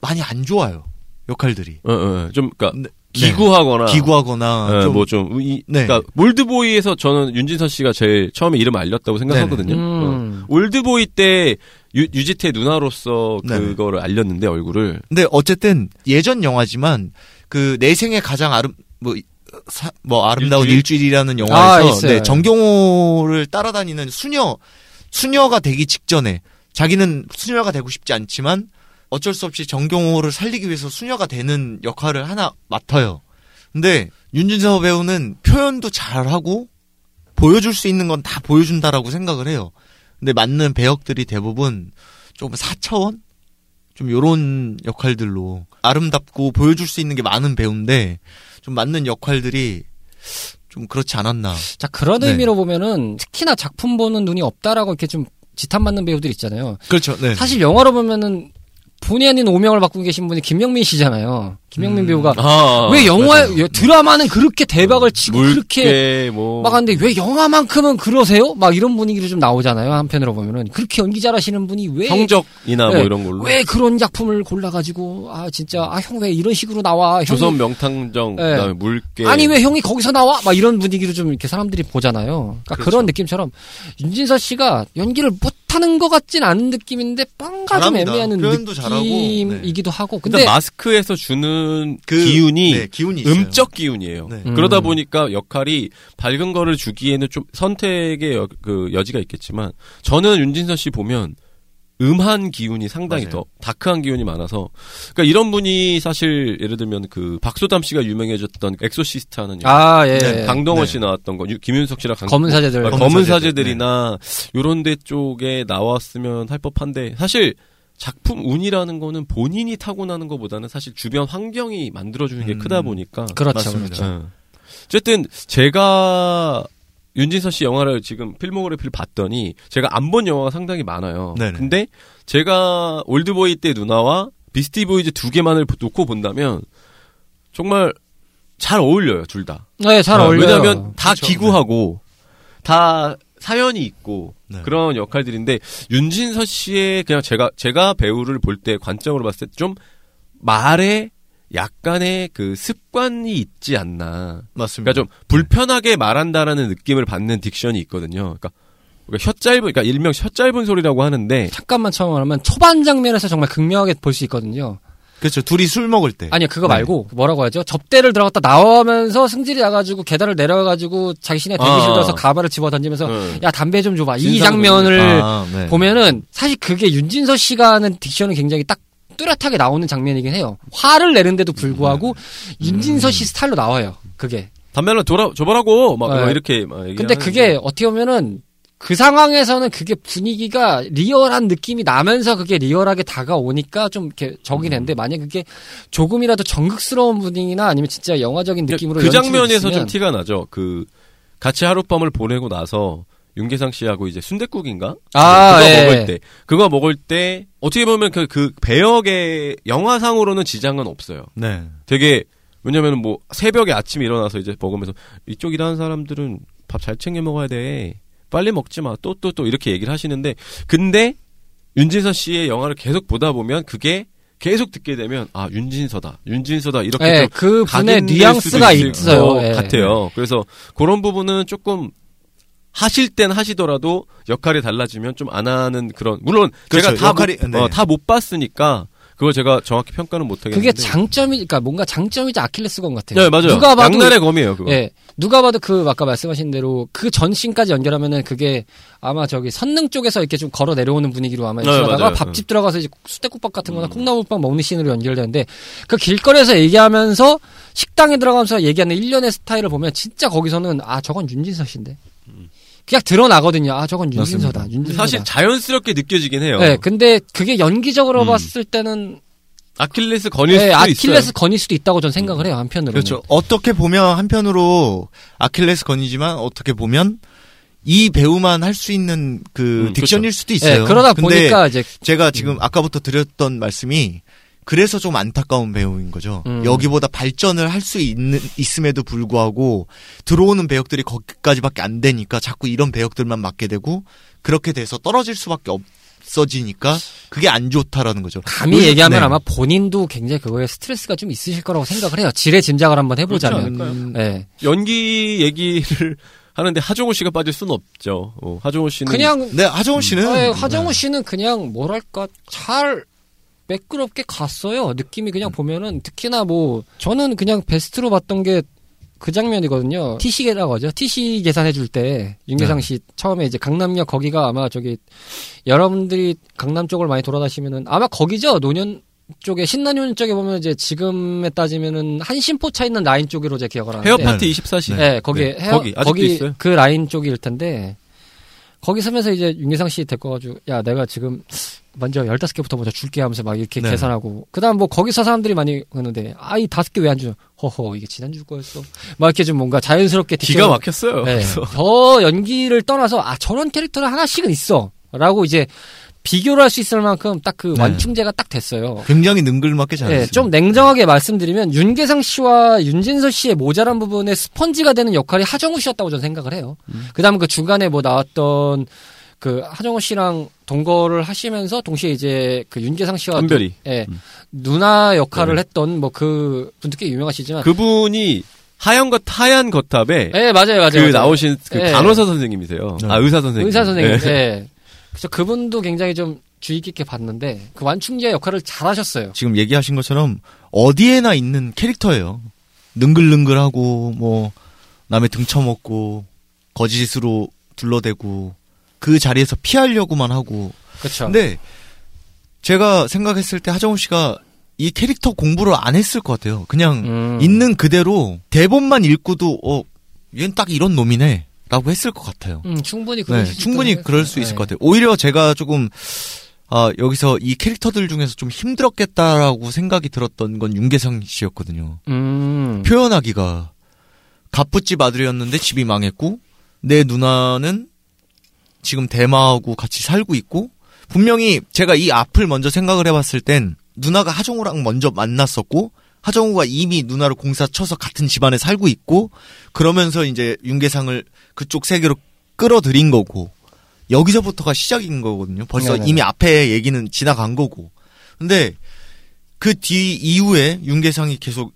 Speaker 1: 많이 안 좋아요. 역할들이.
Speaker 2: 어, 어, 좀 그러니까
Speaker 1: 네.
Speaker 2: 기구하거나
Speaker 1: 기구하거나 좀
Speaker 2: 뭐좀 이
Speaker 1: 네.
Speaker 2: 그러니까 올드보이에서 저는 윤진서 씨가 제일 처음에 이름 알렸다고 생각하거든요. 어.
Speaker 3: 음.
Speaker 2: 올드보이 때 유, 유지태 누나로서. 그거를 알렸는데 얼굴을
Speaker 1: 근데 어쨌든 예전 영화지만 그 내 생에 가장 아름 뭐, 사- 뭐 아름다운
Speaker 2: 일주일?
Speaker 1: 이라는
Speaker 3: 아,
Speaker 1: 영화에서
Speaker 3: 있어요.
Speaker 1: 네, 정경호를 따라다니는 수녀 수녀가 되기 직전에 자기는 수녀가 되고 싶지 않지만 어쩔 수 없이 정경호를 살리기 위해서 수녀가 되는 역할을 하나 맡아요. 근데 윤진서 배우는 표현도 잘하고 보여줄 수 있는 건 다 보여준다라고 생각을 해요. 근데 맞는 배역들이 대부분 조금 4차원? 좀 요런 역할들로 아름답고 보여줄 수 있는 게 많은 배우인데 좀 맞는 역할들이 좀 그렇지 않았나.
Speaker 3: 자 그런
Speaker 1: 네.
Speaker 3: 의미로 보면은 특히나 작품 보는 눈이 없다라고 이렇게 좀 지탄 받는 배우들 있잖아요.
Speaker 1: 그렇죠. 네.
Speaker 3: 사실 영화로 보면은 본의 아닌 오명을 맡고 계신 분이 김영민 씨잖아요. 김영민
Speaker 1: 음.
Speaker 3: 배우가
Speaker 2: 아,
Speaker 3: 왜 영화
Speaker 2: 맞아요.
Speaker 3: 에 드라마는 그렇게 대박을 치고 그렇게
Speaker 2: 뭐
Speaker 3: 막 하는데 왜 영화만큼은 그러세요? 막 이런 분위기로 좀 나오잖아요. 한편으로 보면은 그렇게 연기 잘하시는 분이 왜
Speaker 2: 성적이나 뭐
Speaker 3: 네.
Speaker 2: 이런 걸로
Speaker 3: 왜 그런 작품을 골라가지고 아 진짜 아 형 왜 이런 식으로 나와? 형이-
Speaker 2: 조선 명탕정
Speaker 3: 네.
Speaker 2: 그다음에 물개
Speaker 3: 아니 왜 형이 거기서 나와? 막 이런 분위기로 좀 이렇게 사람들이 보잖아요. 그러니까 그런 느낌처럼 윤진서 씨가 연기를 못 하는 것 같진 않은 느낌인데 뭔가 좀. 애매한
Speaker 1: 네.
Speaker 3: 느낌이기도 하고.
Speaker 2: 근데
Speaker 3: 근데
Speaker 2: 마스크에서 주는 주는
Speaker 1: 그-
Speaker 2: 기운이
Speaker 1: 네, 기운이.
Speaker 2: 음적 기운이에요.
Speaker 1: 네.
Speaker 3: 음.
Speaker 2: 그러다 보니까 역할이 밝은 거를 주기에는 좀 선택의 여, 그 여지가 있겠지만 저는 윤진서 씨 보면 음한 기운이 상당히
Speaker 1: 맞아요.
Speaker 2: 더 dark한 기운이 많아서 그러니까 이런 분이 사실 예를 들면 그 박소담 씨가 유명해졌던 엑소시스트 하는
Speaker 3: 아, 예.
Speaker 1: 네,
Speaker 3: 예.
Speaker 2: 강동원
Speaker 1: 네.
Speaker 2: 씨 나왔던 거 유- 김윤석 씨랑 강,
Speaker 3: 검은 사제들.
Speaker 2: 아,
Speaker 1: 검은
Speaker 2: 검은
Speaker 1: 사제들.
Speaker 2: 사제들이나 요런 데 쪽에 나왔으면 할 법한데 사실 작품 운이라는 거는 본인이 타고나는 것보다는 사실 주변 환경이 만들어주는 게
Speaker 1: 음.
Speaker 2: 크다 보니까
Speaker 3: 그렇죠. 그렇죠.
Speaker 2: 예. 어쨌든 제가 윤진서 씨 영화를 지금 필모그래피를 봤더니 제가 안 본 영화가 상당히 많아요.
Speaker 1: 네네.
Speaker 2: 근데 제가 올드보이 때 누나와 비스티 보이즈 두 개만을 놓고 본다면 정말 잘 어울려요, 둘 다.
Speaker 3: 네, 잘
Speaker 2: 어,
Speaker 3: 어울려요.
Speaker 2: 왜냐하면 다
Speaker 1: 그쵸,
Speaker 2: 기구하고 다 사연이 있고
Speaker 1: 네.
Speaker 2: 그런 역할들인데 윤진서 씨의 그냥 제가 제가 배우를 볼 때 관점으로 봤을 때 좀 말에 약간의 그 습관이 있지 않나.
Speaker 1: 맞습니다.
Speaker 2: 그러니까 좀 불편하게 말한다라는 느낌을 받는 딕션이 있거든요. 그러니까 우리가 혀 짧은, 그러니까 일명 혀 짧은 소리라고 하는데
Speaker 3: 잠깐만 처음 말하면 초반 장면에서 정말 극명하게 볼 수 있거든요.
Speaker 1: 그렇죠. 둘이 술 먹을 때.
Speaker 3: 아니요, 그거
Speaker 1: 네.
Speaker 3: 말고 뭐라고 하죠? 접대를 들어갔다 나오면서 승질이 나가지고 계단을 내려가지고 자기 신에 대기실
Speaker 2: 아.
Speaker 3: 들어서 가발을 집어 던지면서
Speaker 2: 응.
Speaker 3: 야 담배 좀 줘봐. 이 장면을
Speaker 1: 아, 네.
Speaker 3: 보면은 사실 그게 윤진서 씨가 하는 딕션은 굉장히 딱 뚜렷하게 나오는 장면이긴 해요. 화를 내는데도 불구하고 윤진서 씨 스타일로 나와요. 그게.
Speaker 2: 담배를 돌아 줘보라고 막,
Speaker 3: 네.
Speaker 2: 막 이렇게 막
Speaker 3: 근데 그게 어떻게 보면은 그 상황에서는 그게 분위기가 리얼한 느낌이 나면서 그게 리얼하게 다가오니까 좀 이렇게 적이 되는데 만약 그게 조금이라도 정극스러운 분위기나 아니면 진짜 영화적인 느낌으로
Speaker 2: 그 장면에서 좀 티가 나죠. 그 같이 하룻밤을 보내고 나서 윤계상 씨하고 이제 순댓국인가?
Speaker 3: 아,
Speaker 2: 그거
Speaker 3: 예.
Speaker 2: 먹을 때 그거 먹을 때 어떻게 보면 그, 그 배역의 영화상으로는 지장은 없어요.
Speaker 1: 네.
Speaker 2: 되게 왜냐면은 뭐 새벽에 아침에 일어나서 이제 먹으면서 이쪽 일하는 사람들은 밥 잘 챙겨 먹어야 돼. 빨리 먹지 마. 또 또 또 이렇게 얘기를 하시는데 근데 윤진서 씨의 영화를 계속 보다 보면 그게 계속 듣게 되면 아 윤진서다. 윤진서다. 이렇게
Speaker 3: 예, 좀그 분의 뉘앙스가 있어요.
Speaker 2: 것
Speaker 3: 예.
Speaker 2: 같아요. 그래서 그런 부분은 조금 하실 땐 하시더라도 역할이 달라지면 좀 안 하는 그런 물론
Speaker 1: 그렇죠.
Speaker 2: 제가
Speaker 1: 역할이- 네.
Speaker 2: 다못 다못 봤으니까 그걸 제가 정확히 평가는 못 하겠는데
Speaker 3: 그게 장점이, 그러니까 뭔가 장점이자 아킬레스건 같아요.
Speaker 2: 네 맞아요.
Speaker 3: 누가 봐도
Speaker 2: 양날의 검이에요 그거.
Speaker 3: 예. 누가 봐도 그 아까 말씀하신 대로 그 전신까지 연결하면은 그게 아마 저기 선릉 쪽에서 이렇게 좀 걸어 내려오는 분위기로 아마
Speaker 2: 네,
Speaker 3: 연출하다가
Speaker 2: 맞아요.
Speaker 3: 밥집 들어가서 이제 수대국밥 같은 거나 콩나물밥 먹는 씬으로 연결되는데 그 길거리에서 얘기하면서 식당에 들어가면서 얘기하는 일련의 스타일을 보면 진짜 거기서는 아 저건 윤진서 씨인데. 그냥 드러나거든요. 아 저건 윤진서다. 윤진서다.
Speaker 2: 사실 자연스럽게 느껴지긴 해요.
Speaker 3: 네, 근데 그게 연기적으로
Speaker 2: 음.
Speaker 3: 봤을 때는
Speaker 2: 아킬레스 건일
Speaker 3: 네,
Speaker 2: 수도
Speaker 3: 아킬레스
Speaker 2: 있어요.
Speaker 3: 건일 수도 있다고 저는 생각을 해요. 한편으로는.
Speaker 1: 그렇죠. 어떻게 보면 한편으로 아킬레스 건이지만 어떻게 보면 이 배우만 할 수 있는 그
Speaker 2: 음,
Speaker 1: 딕션일 수도
Speaker 3: 네,
Speaker 1: 있어요.
Speaker 3: 그러다
Speaker 1: 근데
Speaker 3: 보니까 이제
Speaker 1: 제가 지금 아까부터 드렸던 말씀이 그래서 좀 안타까운 배우인 거죠.
Speaker 3: 음.
Speaker 1: 여기보다 발전을 할 수 있는 있음에도 불구하고 들어오는 배역들이 거기까지밖에 안 되니까 자꾸 이런 배역들만 맡게 되고 그렇게 돼서 떨어질 수밖에 없 어지니까 그게 안 좋다라는 거죠.
Speaker 3: 감히 얘기하면
Speaker 1: 네.
Speaker 3: 아마 본인도 굉장히 그거에 스트레스가 좀 있으실 거라고 생각을 해요. 지레 짐작을 한번 해보자면.
Speaker 2: 않을까요?
Speaker 3: 네.
Speaker 2: 연기 얘기를 하는데 하정우 씨가 빠질 수는 없죠. 어, 하정우 씨는
Speaker 3: 그냥
Speaker 1: 네, 하정우 씨는
Speaker 3: 네, 하정우
Speaker 1: 네.
Speaker 3: 씨는 그냥 뭐랄까 잘 매끄럽게 갔어요. 느낌이 그냥 보면은 특히나 뭐 저는 그냥 베스트로 봤던 게 그 장면이거든요. TC라고 하죠. TC 계산해 줄 때 윤계상 씨 처음에 이제 강남역 거기가 아마 저기 여러분들이 강남 쪽을 많이 돌아다시면은 아마 거기죠. 노년 쪽에 신나년 쪽에 보면 이제 지금에 따지면은 한신포 차 있는 라인 쪽으로 제 기억을 하는데
Speaker 2: 헤어 파티 24시.
Speaker 3: 네, 거기
Speaker 2: 네,
Speaker 3: 헤어,
Speaker 2: 거기
Speaker 3: 거기. 그 라인 쪽일 텐데 거기 서면서 이제 윤계상 씨 데리고 가지고 야 내가 지금 먼저 15개부터 먼저 줄게 하면서 막 이렇게
Speaker 1: 네.
Speaker 3: 계산하고 그다음 뭐 거기서 사람들이 많이 그러는데 아 이 다섯 개 왜안 줘? 허허 이게 지난주 거였어. 막 이렇게 좀 뭔가 자연스럽게
Speaker 2: 기가
Speaker 3: 딕션을-
Speaker 2: 막혔어요.
Speaker 3: 네. 저 연기를 떠나서 아 저런 캐릭터는 하나씩은 있어 라고 이제 비교를 할 수 있을 만큼 딱그
Speaker 1: 네.
Speaker 3: 완충제가 딱 됐어요.
Speaker 1: 굉장히 능글맞게 잘했어요.
Speaker 3: 네, 좀 냉정하게 말씀드리면 윤계상 씨와 윤진서 씨의 모자란 부분에 스펀지가 되는 역할이 하정우 씨였다고 저는 생각을 해요. 그다음에 그 중간에 뭐 나왔던 그 하정우 씨랑 동거를 하시면서 동시에 이제 그 윤계상 씨와
Speaker 2: 한별이.
Speaker 3: 누, 예, 누나 역할을
Speaker 2: 네.
Speaker 3: 했던 뭐 그 분도 꽤 유명하시지만
Speaker 2: 그분이 하얀 것 하얀 겉탑에
Speaker 3: 예, 맞아요, 맞아요.
Speaker 2: 그
Speaker 3: 맞아요.
Speaker 2: 나오신 그
Speaker 3: 네.
Speaker 2: 간호사 선생님이세요.
Speaker 1: 네.
Speaker 2: 아 의사 선생님.
Speaker 3: 의사 선생님.
Speaker 2: 네.
Speaker 3: 예. 그래서 그분도 굉장히 좀 주의 깊게 봤는데 그 완충제 역할을 잘하셨어요.
Speaker 1: 지금 얘기하신 것처럼 어디에나 있는 캐릭터예요. 능글능글하고 뭐 남의 등쳐먹고 거짓으로 둘러대고 그 자리에서 피하려고만 하고.
Speaker 3: 그렇죠.
Speaker 1: 근데 제가 생각했을 때 하정우 씨가 이 캐릭터 공부를 안 했을 것 같아요. 그냥
Speaker 3: 음.
Speaker 1: 있는 그대로 대본만 읽고도 어 얘는 딱 이런 놈이네. 라고 했을 것 같아요.
Speaker 3: 음, 충분히 그럴
Speaker 1: 네,
Speaker 3: 수
Speaker 1: 충분히 그럴. 수 있을
Speaker 3: 네.
Speaker 1: 것 같아요. 오히려 제가 조금 아, 여기서 이 캐릭터들 중에서 좀 힘들었겠다라고 생각이 들었던 건 윤계상 씨였거든요.
Speaker 3: 음.
Speaker 1: 표현하기가 갑부집 아들이었는데 집이 망했고 내 누나는 지금 대마하고 같이 살고 있고 분명히 제가 이 앞을 먼저 생각을 해봤을 땐 누나가 하정우랑 먼저 만났었고 하정우가 이미 누나를 공사 쳐서 같은 집안에 살고 있고 그러면서 이제 윤계상을 그쪽 세계로 끌어들인 거고 여기서부터가 시작인 거거든요. 벌써
Speaker 3: 네네네.
Speaker 1: 이미 앞에 얘기는 지나간 거고. 근데 그 뒤 이후에 윤계상이 계속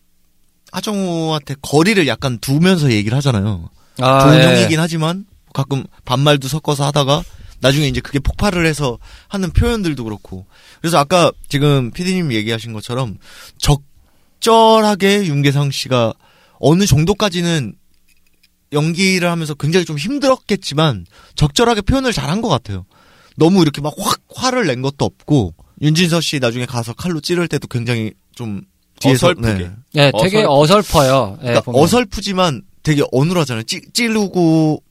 Speaker 1: 하정우한테 거리를 약간 두면서 얘기를 하잖아요.
Speaker 3: 아,
Speaker 1: 좋은
Speaker 3: 예.
Speaker 1: 형이긴 하지만 가끔 반말도 섞어서 하다가 나중에 이제 그게 폭발을 해서 하는 표현들도 그렇고. 그래서 아까 지금 피디님 얘기하신 것처럼 적 절하게 윤계상 씨가 어느 정도까지는 연기를 하면서 굉장히 좀 힘들었겠지만 적절하게 표현을 잘한 것 같아요. 너무 이렇게 막 확 화를 낸 것도 없고 윤진서 씨 나중에 가서 칼로 찌를 때도 굉장히 좀 뒤에서
Speaker 2: 어설프게.
Speaker 1: 네.
Speaker 3: 예, 되게 어설퍼요. 예,
Speaker 1: 그러니까
Speaker 3: 보면.
Speaker 1: 어설프지만 되게 어눌하잖아요. 찌, 찌르고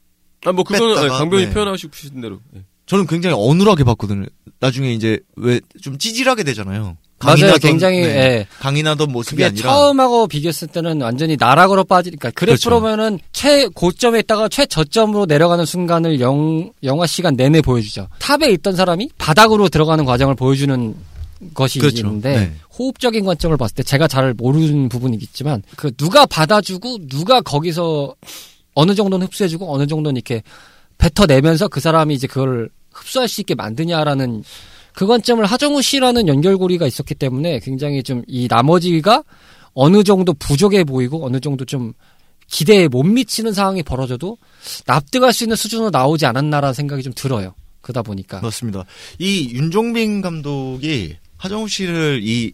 Speaker 2: 아, 뭐 그거는
Speaker 1: 뺐다가,
Speaker 2: 강변이
Speaker 1: 네.
Speaker 2: 표현하시고 싶으신 대로. 예.
Speaker 1: 저는 굉장히 어눌하게 봤거든요. 나중에 이제 왜 좀 찌질하게 되잖아요.
Speaker 3: 맞아요.
Speaker 1: 강인하던,
Speaker 3: 굉장히
Speaker 1: 네.
Speaker 3: 예.
Speaker 1: 강인하던 모습이 아니라
Speaker 3: 처음하고 비교했을 때는 완전히 나락으로 빠지니까
Speaker 1: 그렇죠.
Speaker 3: 그래프로 보면은 최고점에 있다가 최저점으로 내려가는 순간을 영, 영화 시간 내내 보여주죠. 탑에 있던 사람이 바닥으로 들어가는 과정을 보여주는 것이
Speaker 1: 그렇죠.
Speaker 3: 있는데
Speaker 1: 네.
Speaker 3: 호흡적인 관점을 봤을 때 제가 잘 모르는 부분이겠지만 그 누가 받아주고 누가 거기서 어느 정도는 흡수해주고 어느 정도는 이렇게 뱉어내면서 그 사람이 이제 그걸 흡수할 수 있게 만드냐라는 그 관점을 하정우 씨라는 연결고리가 있었기 때문에 굉장히 좀 이 나머지가 어느 정도 부족해 보이고 어느 정도 좀 기대에 못 미치는 상황이 벌어져도 납득할 수 있는 수준으로 나오지 않았나라는 생각이 좀 들어요. 그러다 보니까.
Speaker 1: 맞습니다. 이 윤종빈 감독이 하정우 씨를 이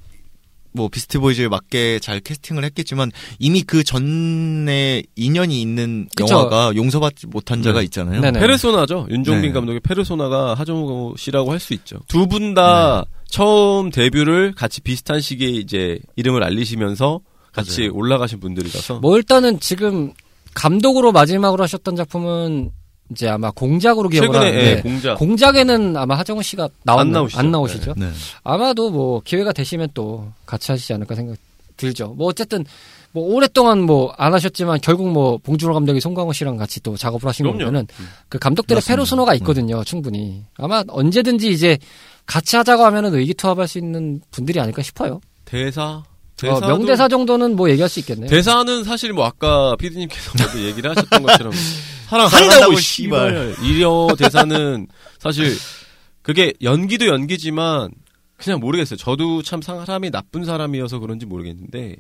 Speaker 1: 뭐 비스트 보이즈에 맞게 잘 캐스팅을 했겠지만 이미 그 전에 인연이 있는
Speaker 3: 그쵸.
Speaker 1: 영화가 용서받지 못한 자가
Speaker 2: 네.
Speaker 1: 있잖아요.
Speaker 3: 네네.
Speaker 2: 페르소나죠. 윤종빈
Speaker 1: 네.
Speaker 2: 감독의 페르소나가 하정우 씨라고 할 수 있죠. 두 분 다 처음 데뷔를 같이 비슷한 시기에 이제 이름을 알리시면서 같이
Speaker 1: 맞아요.
Speaker 2: 올라가신 분들이라서
Speaker 3: 뭐 일단은 지금 감독으로 마지막으로 하셨던 작품은 이제 아마 공작으로 기억을
Speaker 2: 최근에
Speaker 3: 하는데
Speaker 2: 예, 공작
Speaker 3: 공작에는 아마 하정우 씨가 나왔
Speaker 2: 안 나오시죠.
Speaker 3: 안 나오시죠.
Speaker 1: 네.
Speaker 3: 아마도 뭐 기회가 되시면 또 같이 하시지 않을까 생각 들죠. 뭐 어쨌든 뭐 오랫동안 뭐 안 하셨지만 결국 뭐 봉준호 감독이 송강호 씨랑 같이 또 작업을 하신 거
Speaker 2: 그럼요.
Speaker 3: 보면은 그 감독들의
Speaker 1: 맞습니다.
Speaker 3: 페르소나가 있거든요. 충분히 아마 언제든지 이제 같이 하자고 하면은 의기투합할 수 있는 분들이 아닐까 싶어요.
Speaker 2: 대사
Speaker 3: 어, 명대사 정도는 뭐 얘기할 수 있겠네요.
Speaker 2: 대사는 사실 뭐 아까 피디님께서 얘기를 하셨던 것처럼 사랑
Speaker 1: 사랑한다고,
Speaker 2: 한다고
Speaker 1: 씨발.
Speaker 2: 씨발 이려 대사는 사실 그게 연기도 연기지만 그냥 모르겠어요. 저도 참 사람이 나쁜 사람이어서 그런지 모르겠는데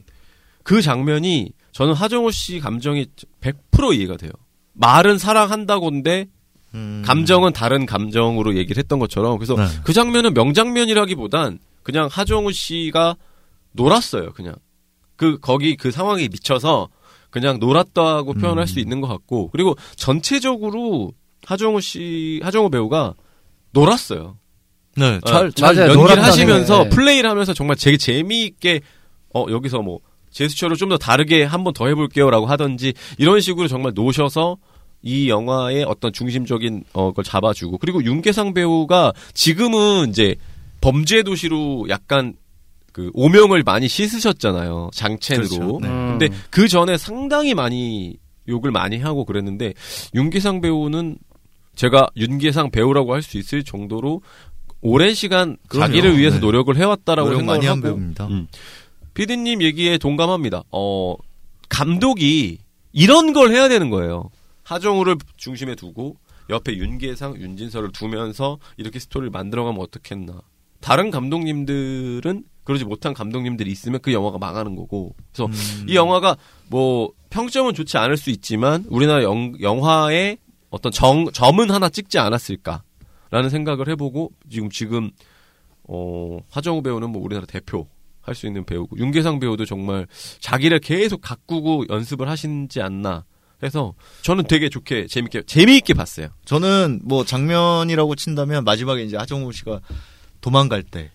Speaker 2: 그 장면이 저는 하정우 씨 감정이 100% 이해가 돼요. 말은 사랑한다고인데
Speaker 1: 음.
Speaker 2: 감정은 다른 감정으로 얘기를 했던 것처럼 그래서
Speaker 1: 네.
Speaker 2: 그 장면은 명장면이라기보단 그냥 하정우 씨가 놀았어요. 그냥 그 거기 그 상황에 미쳐서 그냥 놀았다고
Speaker 1: 음.
Speaker 2: 표현할 수 있는 것 같고 그리고 전체적으로 하정우 씨 하정우 배우가 놀았어요.
Speaker 1: 네,
Speaker 2: 어,
Speaker 1: 잘,
Speaker 2: 잘
Speaker 3: 맞아요.
Speaker 2: 연기를 하시면서
Speaker 3: 네.
Speaker 2: 플레이를 하면서 정말 되게 재미있게 어 여기서 뭐 제스처를 좀 더 다르게 한번 더 해볼게요라고 하든지 이런 식으로 정말 노셔서 이 영화의 어떤 중심적인 어, 걸 잡아주고 그리고 윤계상 배우가 지금은 이제 범죄 도시로 약간 그 오명을 많이 씻으셨잖아요 장첸으로.
Speaker 1: 그렇죠. 네.
Speaker 3: 음.
Speaker 2: 근데 그 전에 상당히 많이 욕을 많이 하고 그랬는데 윤계상 배우는 제가 윤계상 배우라고 할 수 있을 정도로 오랜 시간
Speaker 1: 그럼요.
Speaker 2: 자기를 위해서
Speaker 1: 네.
Speaker 2: 노력을 해왔다라고
Speaker 1: 노력
Speaker 2: 생각을
Speaker 1: 많이 한
Speaker 2: 하고
Speaker 1: 배우입니다.
Speaker 2: 음. 피디님 얘기에 동감합니다. 어 감독이 이런 걸 해야 되는 거예요. 하정우를 중심에 두고 옆에 윤계상, 윤진서를 두면서 이렇게 스토리를 만들어가면 어떻겠나. 다른 감독님들은 그러지 못한 감독님들이 있으면 그 영화가 망하는 거고. 그래서
Speaker 1: 음.
Speaker 2: 이 영화가 뭐 평점은 좋지 않을 수 있지만 우리나라 영, 영화의 어떤 정, 점은 하나 찍지 않았을까라는 라는 생각을 해보고 지금 지금 어 하정우 배우는 뭐 우리나라 대표 할 수 있는 배우고 윤계상 배우도 정말 자기를 계속 가꾸고 연습을 하신지 않나 해서 저는 되게 좋게 재밌게 재미있게 봤어요.
Speaker 1: 저는 뭐 장면이라고 친다면 마지막에 이제 하정우 씨가 도망갈 때.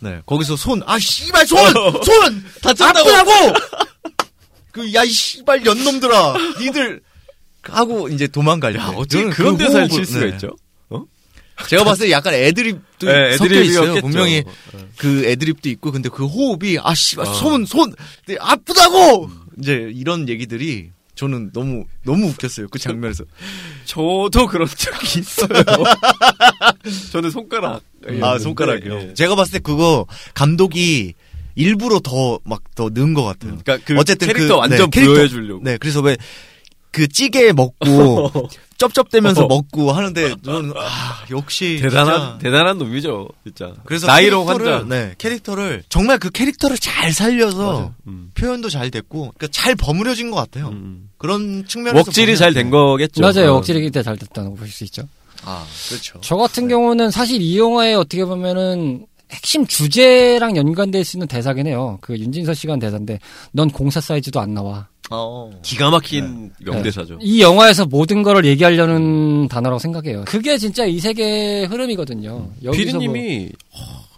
Speaker 1: 네. 거기서 손, 아, 씨발, 손! 손!
Speaker 2: 다쳤다고!
Speaker 1: 아프다고! 그, 야, 이 씨발, 연놈들아! 니들! 하고 이제 도망가려.
Speaker 2: 야, 어떻게 그런 대사를 칠 수가 있죠?
Speaker 1: 제가 봤을 때 약간 애드립도
Speaker 2: 네,
Speaker 1: 섞여 있어요. 분명히
Speaker 2: 네.
Speaker 1: 그 애드립도 있고, 근데 그 호흡이, 아, 씨발,
Speaker 2: 어.
Speaker 1: 손, 손! 네, 아프다고! 이제 이런 얘기들이 저는 너무, 너무 웃겼어요. 그 장면에서.
Speaker 2: 저도 그런 적이 있어요. 저는 손가락.
Speaker 1: 아, 손가락이요.
Speaker 2: 예.
Speaker 1: 제가 봤을 때 그거 감독이 일부러 더 막 더 넣은 것 같아요.
Speaker 2: 그러니까 그
Speaker 1: 어쨌든
Speaker 2: 캐릭터
Speaker 1: 그-
Speaker 2: 완전
Speaker 1: 네, 캐릭터.
Speaker 2: 부여해 주려고.
Speaker 1: 네, 그래서 왜 그 찌개 먹고 쩝쩝대면서
Speaker 2: 어.
Speaker 1: 먹고 하는데 저는 아, 역시
Speaker 2: 대단한
Speaker 1: 진짜.
Speaker 2: 대단한 놈이죠, 진짜.
Speaker 1: 그래서
Speaker 2: 나이로
Speaker 1: 캐릭터를,
Speaker 2: 환자.
Speaker 1: 네, 캐릭터를 정말 그 캐릭터를 잘 살려서.
Speaker 2: 음.
Speaker 1: 표현도 잘 됐고 그러니까 잘 버무려진 것 같아요.
Speaker 2: 음.
Speaker 1: 그런 측면에서
Speaker 2: 웍질이
Speaker 1: 보면-
Speaker 2: 잘된 거겠죠.
Speaker 3: 맞아요.
Speaker 2: 어.
Speaker 3: 억지력이 잘 됐다고 볼 수 있죠.
Speaker 1: 아, 그렇죠.
Speaker 3: 저 같은 경우는 사실 이 영화에 어떻게 보면은 핵심 주제랑 연관될 수 있는 대사긴 해요. 그 윤진서 씨가 한 대사인데 넌 공사 사이즈도 안 나와.
Speaker 1: 어.
Speaker 2: 기가 막힌 명대사죠.
Speaker 3: 이 영화에서 모든 거를 얘기하려는 단어라고 생각해요. 그게 진짜 이 세계의 흐름이거든요. 뭐-
Speaker 2: 피디님이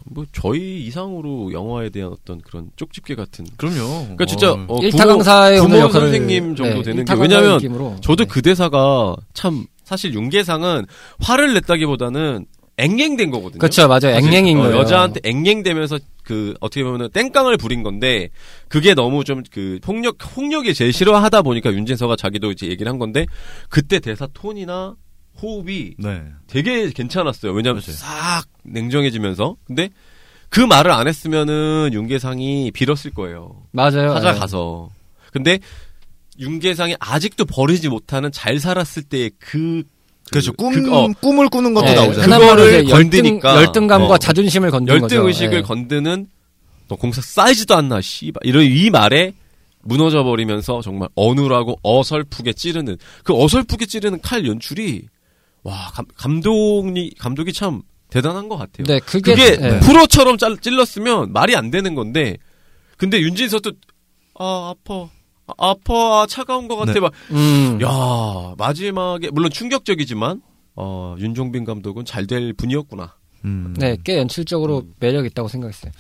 Speaker 2: 뭐 저희 이상으로 영화에 대한 어떤 그런 쪽집게 같은.
Speaker 1: 그럼요.
Speaker 2: 그러니까 진짜
Speaker 1: 어.
Speaker 2: 어,
Speaker 3: 일타
Speaker 2: 부모-
Speaker 3: 강사의
Speaker 2: 부모
Speaker 3: 역할을
Speaker 2: 선생님 정도
Speaker 3: 네,
Speaker 2: 되는 게 왜냐면
Speaker 3: 느낌으로.
Speaker 2: 저도
Speaker 3: 네.
Speaker 2: 그 대사가 참 사실 윤계상은 화를 냈다기보다는 앵앵된 거거든요.
Speaker 3: 그렇죠, 맞아요. 앵앵인
Speaker 2: 어,
Speaker 3: 거예요.
Speaker 2: 여자한테 앵앵대면서 그 어떻게 보면은 땡깡을 부린 건데 그게 너무 좀 그 폭력 폭력이 제일 싫어하다 보니까 윤진서가 자기도 이제 얘기를 한 건데 그때 대사 톤이나 호흡이
Speaker 1: 네.
Speaker 2: 되게 괜찮았어요. 왜냐면 싹 냉정해지면서 근데 그 말을 안 했으면은 윤계상이 빌었을 거예요.
Speaker 3: 맞아요.
Speaker 2: 찾아가서. 근데 윤계상이 아직도 버리지 못하는 잘 살았을 때의 그
Speaker 1: 그렇죠. 꿈,
Speaker 2: 그- 어,
Speaker 1: 꿈을 꾸는 것도
Speaker 3: 네,
Speaker 1: 나오잖아요.
Speaker 2: 그거를
Speaker 3: 이제 열등,
Speaker 2: 건드니까.
Speaker 3: 열등 감과
Speaker 2: 어.
Speaker 3: 자존심을 건드는 거죠.
Speaker 2: 열등 의식을
Speaker 3: 예.
Speaker 2: 건드는 너 공사 사이즈도 안 나, 씨발. 이런 이 말에 무너져 버리면서 정말 어눌하고 어설프게 찌르는 그 어설프게 찌르는 칼 연출이 와 감, 감독이 감독이 참 대단한 것 같아요.
Speaker 3: 네, 그게,
Speaker 2: 그게
Speaker 3: 네.
Speaker 2: 프로처럼 짤- 찔렀으면 말이 안 되는 건데 근데 윤진서도 아 아파 아, 아파 아, 차가운 것 같아
Speaker 1: 네.
Speaker 2: 막
Speaker 3: 음.
Speaker 2: 야 마지막에 물론 충격적이지만 어 윤종빈 감독은 잘 될 분이었구나.
Speaker 1: 음.
Speaker 3: 네, 꽤 연출적으로 매력 있다고 생각했어요.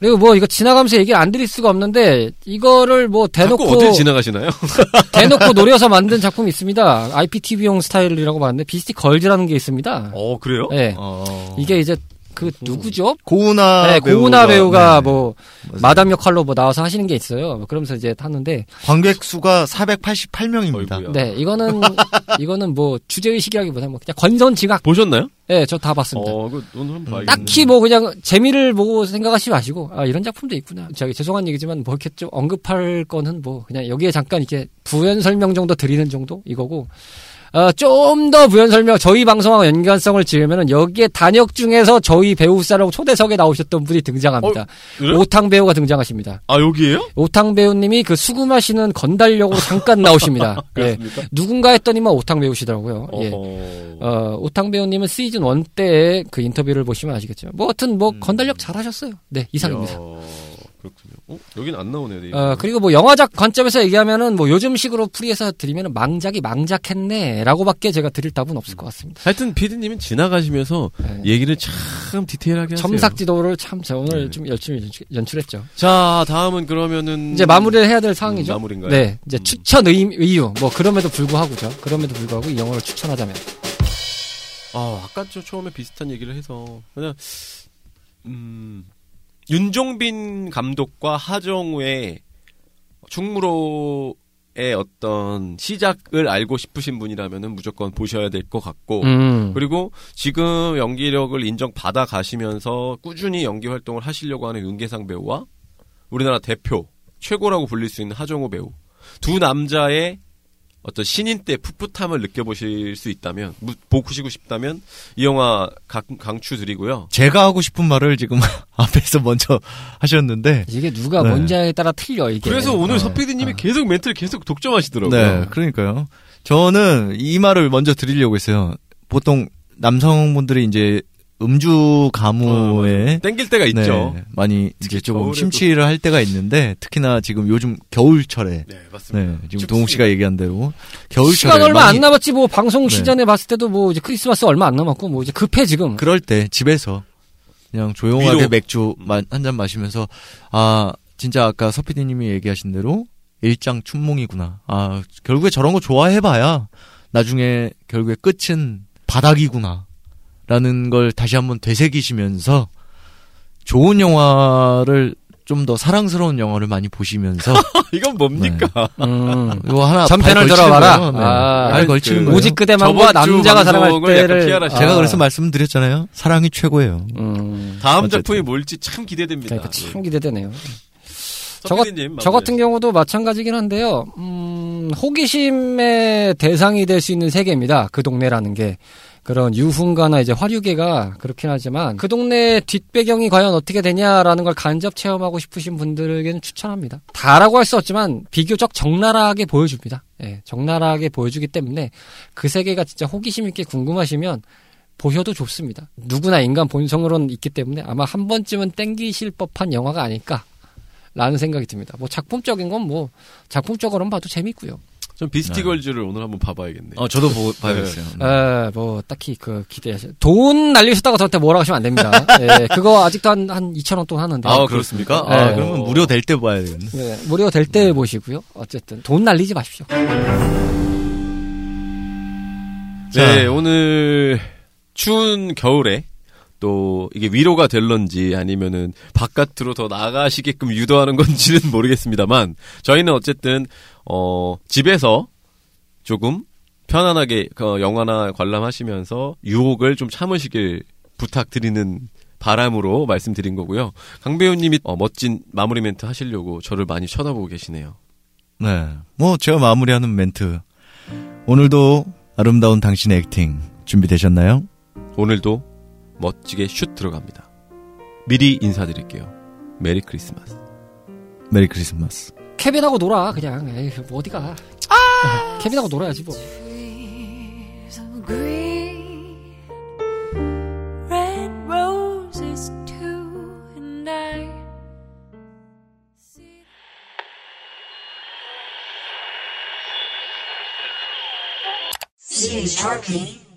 Speaker 3: 그리고 뭐 이거 지나가면서 얘기 안 드릴 수가 없는데 이거를 뭐 대놓고
Speaker 2: 자꾸 어딜 지나가시나요?
Speaker 3: 대놓고 노려서 만든 작품이 있습니다. IPTV용 스타일이라고 봤는데 비스티 걸즈라는 게 있습니다.
Speaker 2: 어 그래요?
Speaker 3: 네.
Speaker 1: 어.
Speaker 3: 이게 이제 그 누구죠?
Speaker 1: 고은아
Speaker 3: 네, 고은하 배우가
Speaker 1: 네.
Speaker 3: 뭐
Speaker 1: 맞아요.
Speaker 3: 마담 역할로 뭐 나와서 하시는 게 있어요. 뭐 그러면서 이제 하는데
Speaker 1: 관객 수가 488명입니다.
Speaker 2: 어이구야.
Speaker 3: 네, 이거는 이거는 뭐 주제 의식이라기보다는 뭐 그냥 건전지각.
Speaker 2: 보셨나요?
Speaker 3: 네, 저 다 봤습니다.
Speaker 2: 어, 그 봐야겠네.
Speaker 3: 딱히 뭐 그냥 재미를 보고 생각하지 마시고 아 이런 작품도 있구나. 저기 죄송한 얘기지만 뭐 이렇게 좀 언급할 거는 뭐 그냥 여기에 잠깐 이렇게 부연 설명 정도 드리는 정도 이거고. 어, 좀 더 부연 설명 저희 방송하고 연관성을 지으면은 여기에 단역 중에서 저희 배우사라고 초대석에 나오셨던 분이 등장합니다.
Speaker 2: 그래요?
Speaker 3: 오탕 배우가 등장하십니다.
Speaker 2: 아 여기에요?
Speaker 3: 오탕 배우님이 그 수금하시는 건달력으로 잠깐 나오십니다. 예. 누군가 했더니만 오탕 배우시더라고요. 예.
Speaker 2: 어,
Speaker 3: 오탕 배우님은 시즌 1 때의 그 인터뷰를 보시면 아시겠죠. 뭐, 하여튼 뭐,
Speaker 2: 음.
Speaker 3: 건달력 잘하셨어요. 네, 이상입니다.
Speaker 2: 이야, 그렇군요. 어, 여긴 안 나오네요. 네.
Speaker 3: 어, 그리고 뭐, 영화작 관점에서 얘기하면은 뭐, 요즘식으로 풀이해서 드리면은 망작이 망작했네. 라고밖에 제가 드릴 답은 없을 것 같습니다.
Speaker 2: 하여튼 피디님은 지나가시면서
Speaker 3: 네.
Speaker 2: 얘기를 참 디테일하게 하세요.
Speaker 3: 첨삭지도를 참, 제가 오늘
Speaker 2: 네.
Speaker 3: 좀 열심히 연출- 연출 했죠.
Speaker 2: 자 다음은 그러면은
Speaker 3: 이제 마무리를 해야 될 상황이죠.
Speaker 2: 음, 마무리인가요?
Speaker 3: 네, 이제
Speaker 2: 음.
Speaker 3: 추천 의, 이유. 뭐, 그럼에도 불구하고죠. 그럼에도 불구하고 이 영화를 추천하자면.
Speaker 2: 아 아까 저 처음에 비슷한 얘기를 해서 그냥 음 윤종빈 감독과 하정우의 충무로의 어떤 시작을 알고 싶으신 분이라면은 무조건 보셔야 될 것 같고
Speaker 3: 음.
Speaker 2: 그리고 지금 연기력을 인정받아 가시면서 꾸준히 연기 활동을 하시려고 하는 윤계상 배우와 우리나라 대표 최고라고 불릴 수 있는 하정우 배우 두 남자의 어떤 신인 때 풋풋함을 느껴보실 수 있다면 무- 보시고 싶다면 이 영화 강, 강추드리고요.
Speaker 1: 제가 하고 싶은 말을 지금 앞에서 먼저 하셨는데
Speaker 3: 이게 누가
Speaker 1: 네.
Speaker 3: 뭔지에 따라 틀려, 이게.
Speaker 2: 그래서 오늘
Speaker 1: 어,
Speaker 2: 서 PD님이
Speaker 3: 어.
Speaker 2: 계속 멘트를 계속 독점하시더라고요.
Speaker 1: 네, 그러니까요. 저는 이 말을 먼저 드리려고 했어요. 보통 남성분들이 이제 음주 가무에
Speaker 2: 땡길 때가
Speaker 1: 네,
Speaker 2: 있죠.
Speaker 1: 많이 이제
Speaker 2: 특히
Speaker 1: 조금
Speaker 2: 겨울에도.
Speaker 1: 심취를 할 때가 있는데 특히나 지금 요즘 겨울철에
Speaker 2: 네,
Speaker 1: 네, 지금 동욱 씨가 얘기한 대로 겨울철에
Speaker 3: 시간 얼마
Speaker 1: 많이
Speaker 3: 안 남았지 뭐 방송
Speaker 1: 네.
Speaker 3: 시전에 봤을 때도 뭐 이제 크리스마스 얼마 안 남았고 뭐 이제 급해 지금.
Speaker 1: 그럴 때 집에서 그냥 조용하게
Speaker 2: 위로.
Speaker 1: 맥주 한 잔 마시면서 아 진짜 아까 서피디님이 얘기하신 대로 일장 춘몽이구나. 아 결국에 저런 거 좋아해봐야 나중에 결국에 끝은 바닥이구나. 라는 걸 다시 한번 되새기시면서 좋은 영화를 좀 더 사랑스러운 영화를 많이 보시면서
Speaker 2: 이건 뭡니까?
Speaker 3: 음.
Speaker 1: 이거 하나
Speaker 3: 전편을 들어봐라.
Speaker 1: 네.
Speaker 3: 아,
Speaker 1: 발 걸치는
Speaker 2: 그.
Speaker 3: 오직 그대만과 남자가 사랑할 때를
Speaker 1: 제가
Speaker 3: 아.
Speaker 1: 그래서 말씀드렸잖아요. 사랑이 최고예요.
Speaker 3: 음.
Speaker 2: 다음
Speaker 1: 어쨌든.
Speaker 2: 작품이 뭘지 참 기대됩니다.
Speaker 3: 그러니까 참 기대되네요. 저,
Speaker 2: 저,
Speaker 3: 같- 님저 같은 경우도 마찬가지긴 한데요. 음, 호기심의 대상이 될 수 있는 세계입니다. 그 동네라는 게. 그런 유흥가나 이제 화류계가 그렇긴 하지만 그 동네 뒷배경이 과연 어떻게 되냐라는 걸 간접 체험하고 싶으신 분들에게는 추천합니다. 다라고 할 수 없지만 비교적 적나라하게 보여줍니다. 예, 적나라하게 보여주기 때문에 그 세계가 진짜 호기심 있게 궁금하시면 보셔도 좋습니다. 누구나 인간 본성으로는 있기 때문에 아마 한 번쯤은 땡기실 법한 영화가 아닐까 라는 생각이 듭니다. 뭐 작품적인 건 뭐 작품적으로는 봐도 재밌고요.
Speaker 2: 전 비스티 걸즈를 오늘 한번 봐봐야겠네.
Speaker 1: 어, 저도 보고 봐야겠어요. 네.
Speaker 3: 에, 뭐 딱히 그 기대하시. 돈 날리셨다고 저한테 뭐라고 하시면 안 됩니다. 예, 그거 아직도 한 한 2천 원 돈 하는데.
Speaker 2: 아, 그렇습니까?
Speaker 1: 아,
Speaker 3: 네.
Speaker 1: 그러면 무료 될 때 봐야 되겠네.
Speaker 3: 예, 무료 될 때 보시고요. 어쨌든 돈 날리지 마십시오.
Speaker 2: 네, 오늘 추운 겨울에 또 이게 위로가 될런지 아니면은 바깥으로 더 나가시게끔 유도하는 건지는 모르겠습니다만 저희는 어쨌든 어 집에서 조금 편안하게 그 영화나 관람하시면서 유혹을 좀 참으시길 부탁드리는 바람으로 말씀드린 거고요. 강 배우님이 어, 멋진 마무리 멘트 하시려고 저를 많이 쳐다보고 계시네요.
Speaker 1: 네. 뭐, 제가 마무리하는 멘트. 오늘도 아름다운 당신의 액팅 준비되셨나요?
Speaker 2: 오늘도 멋지게 슛 들어갑니다. 미리 인사드릴게요.
Speaker 1: Merry Christmas. Merry Christmas.
Speaker 3: 케빈하고 놀아 그냥. 에이, 뭐 어디가. 케빈하고 놀아야지 뭐.
Speaker 8: CHRP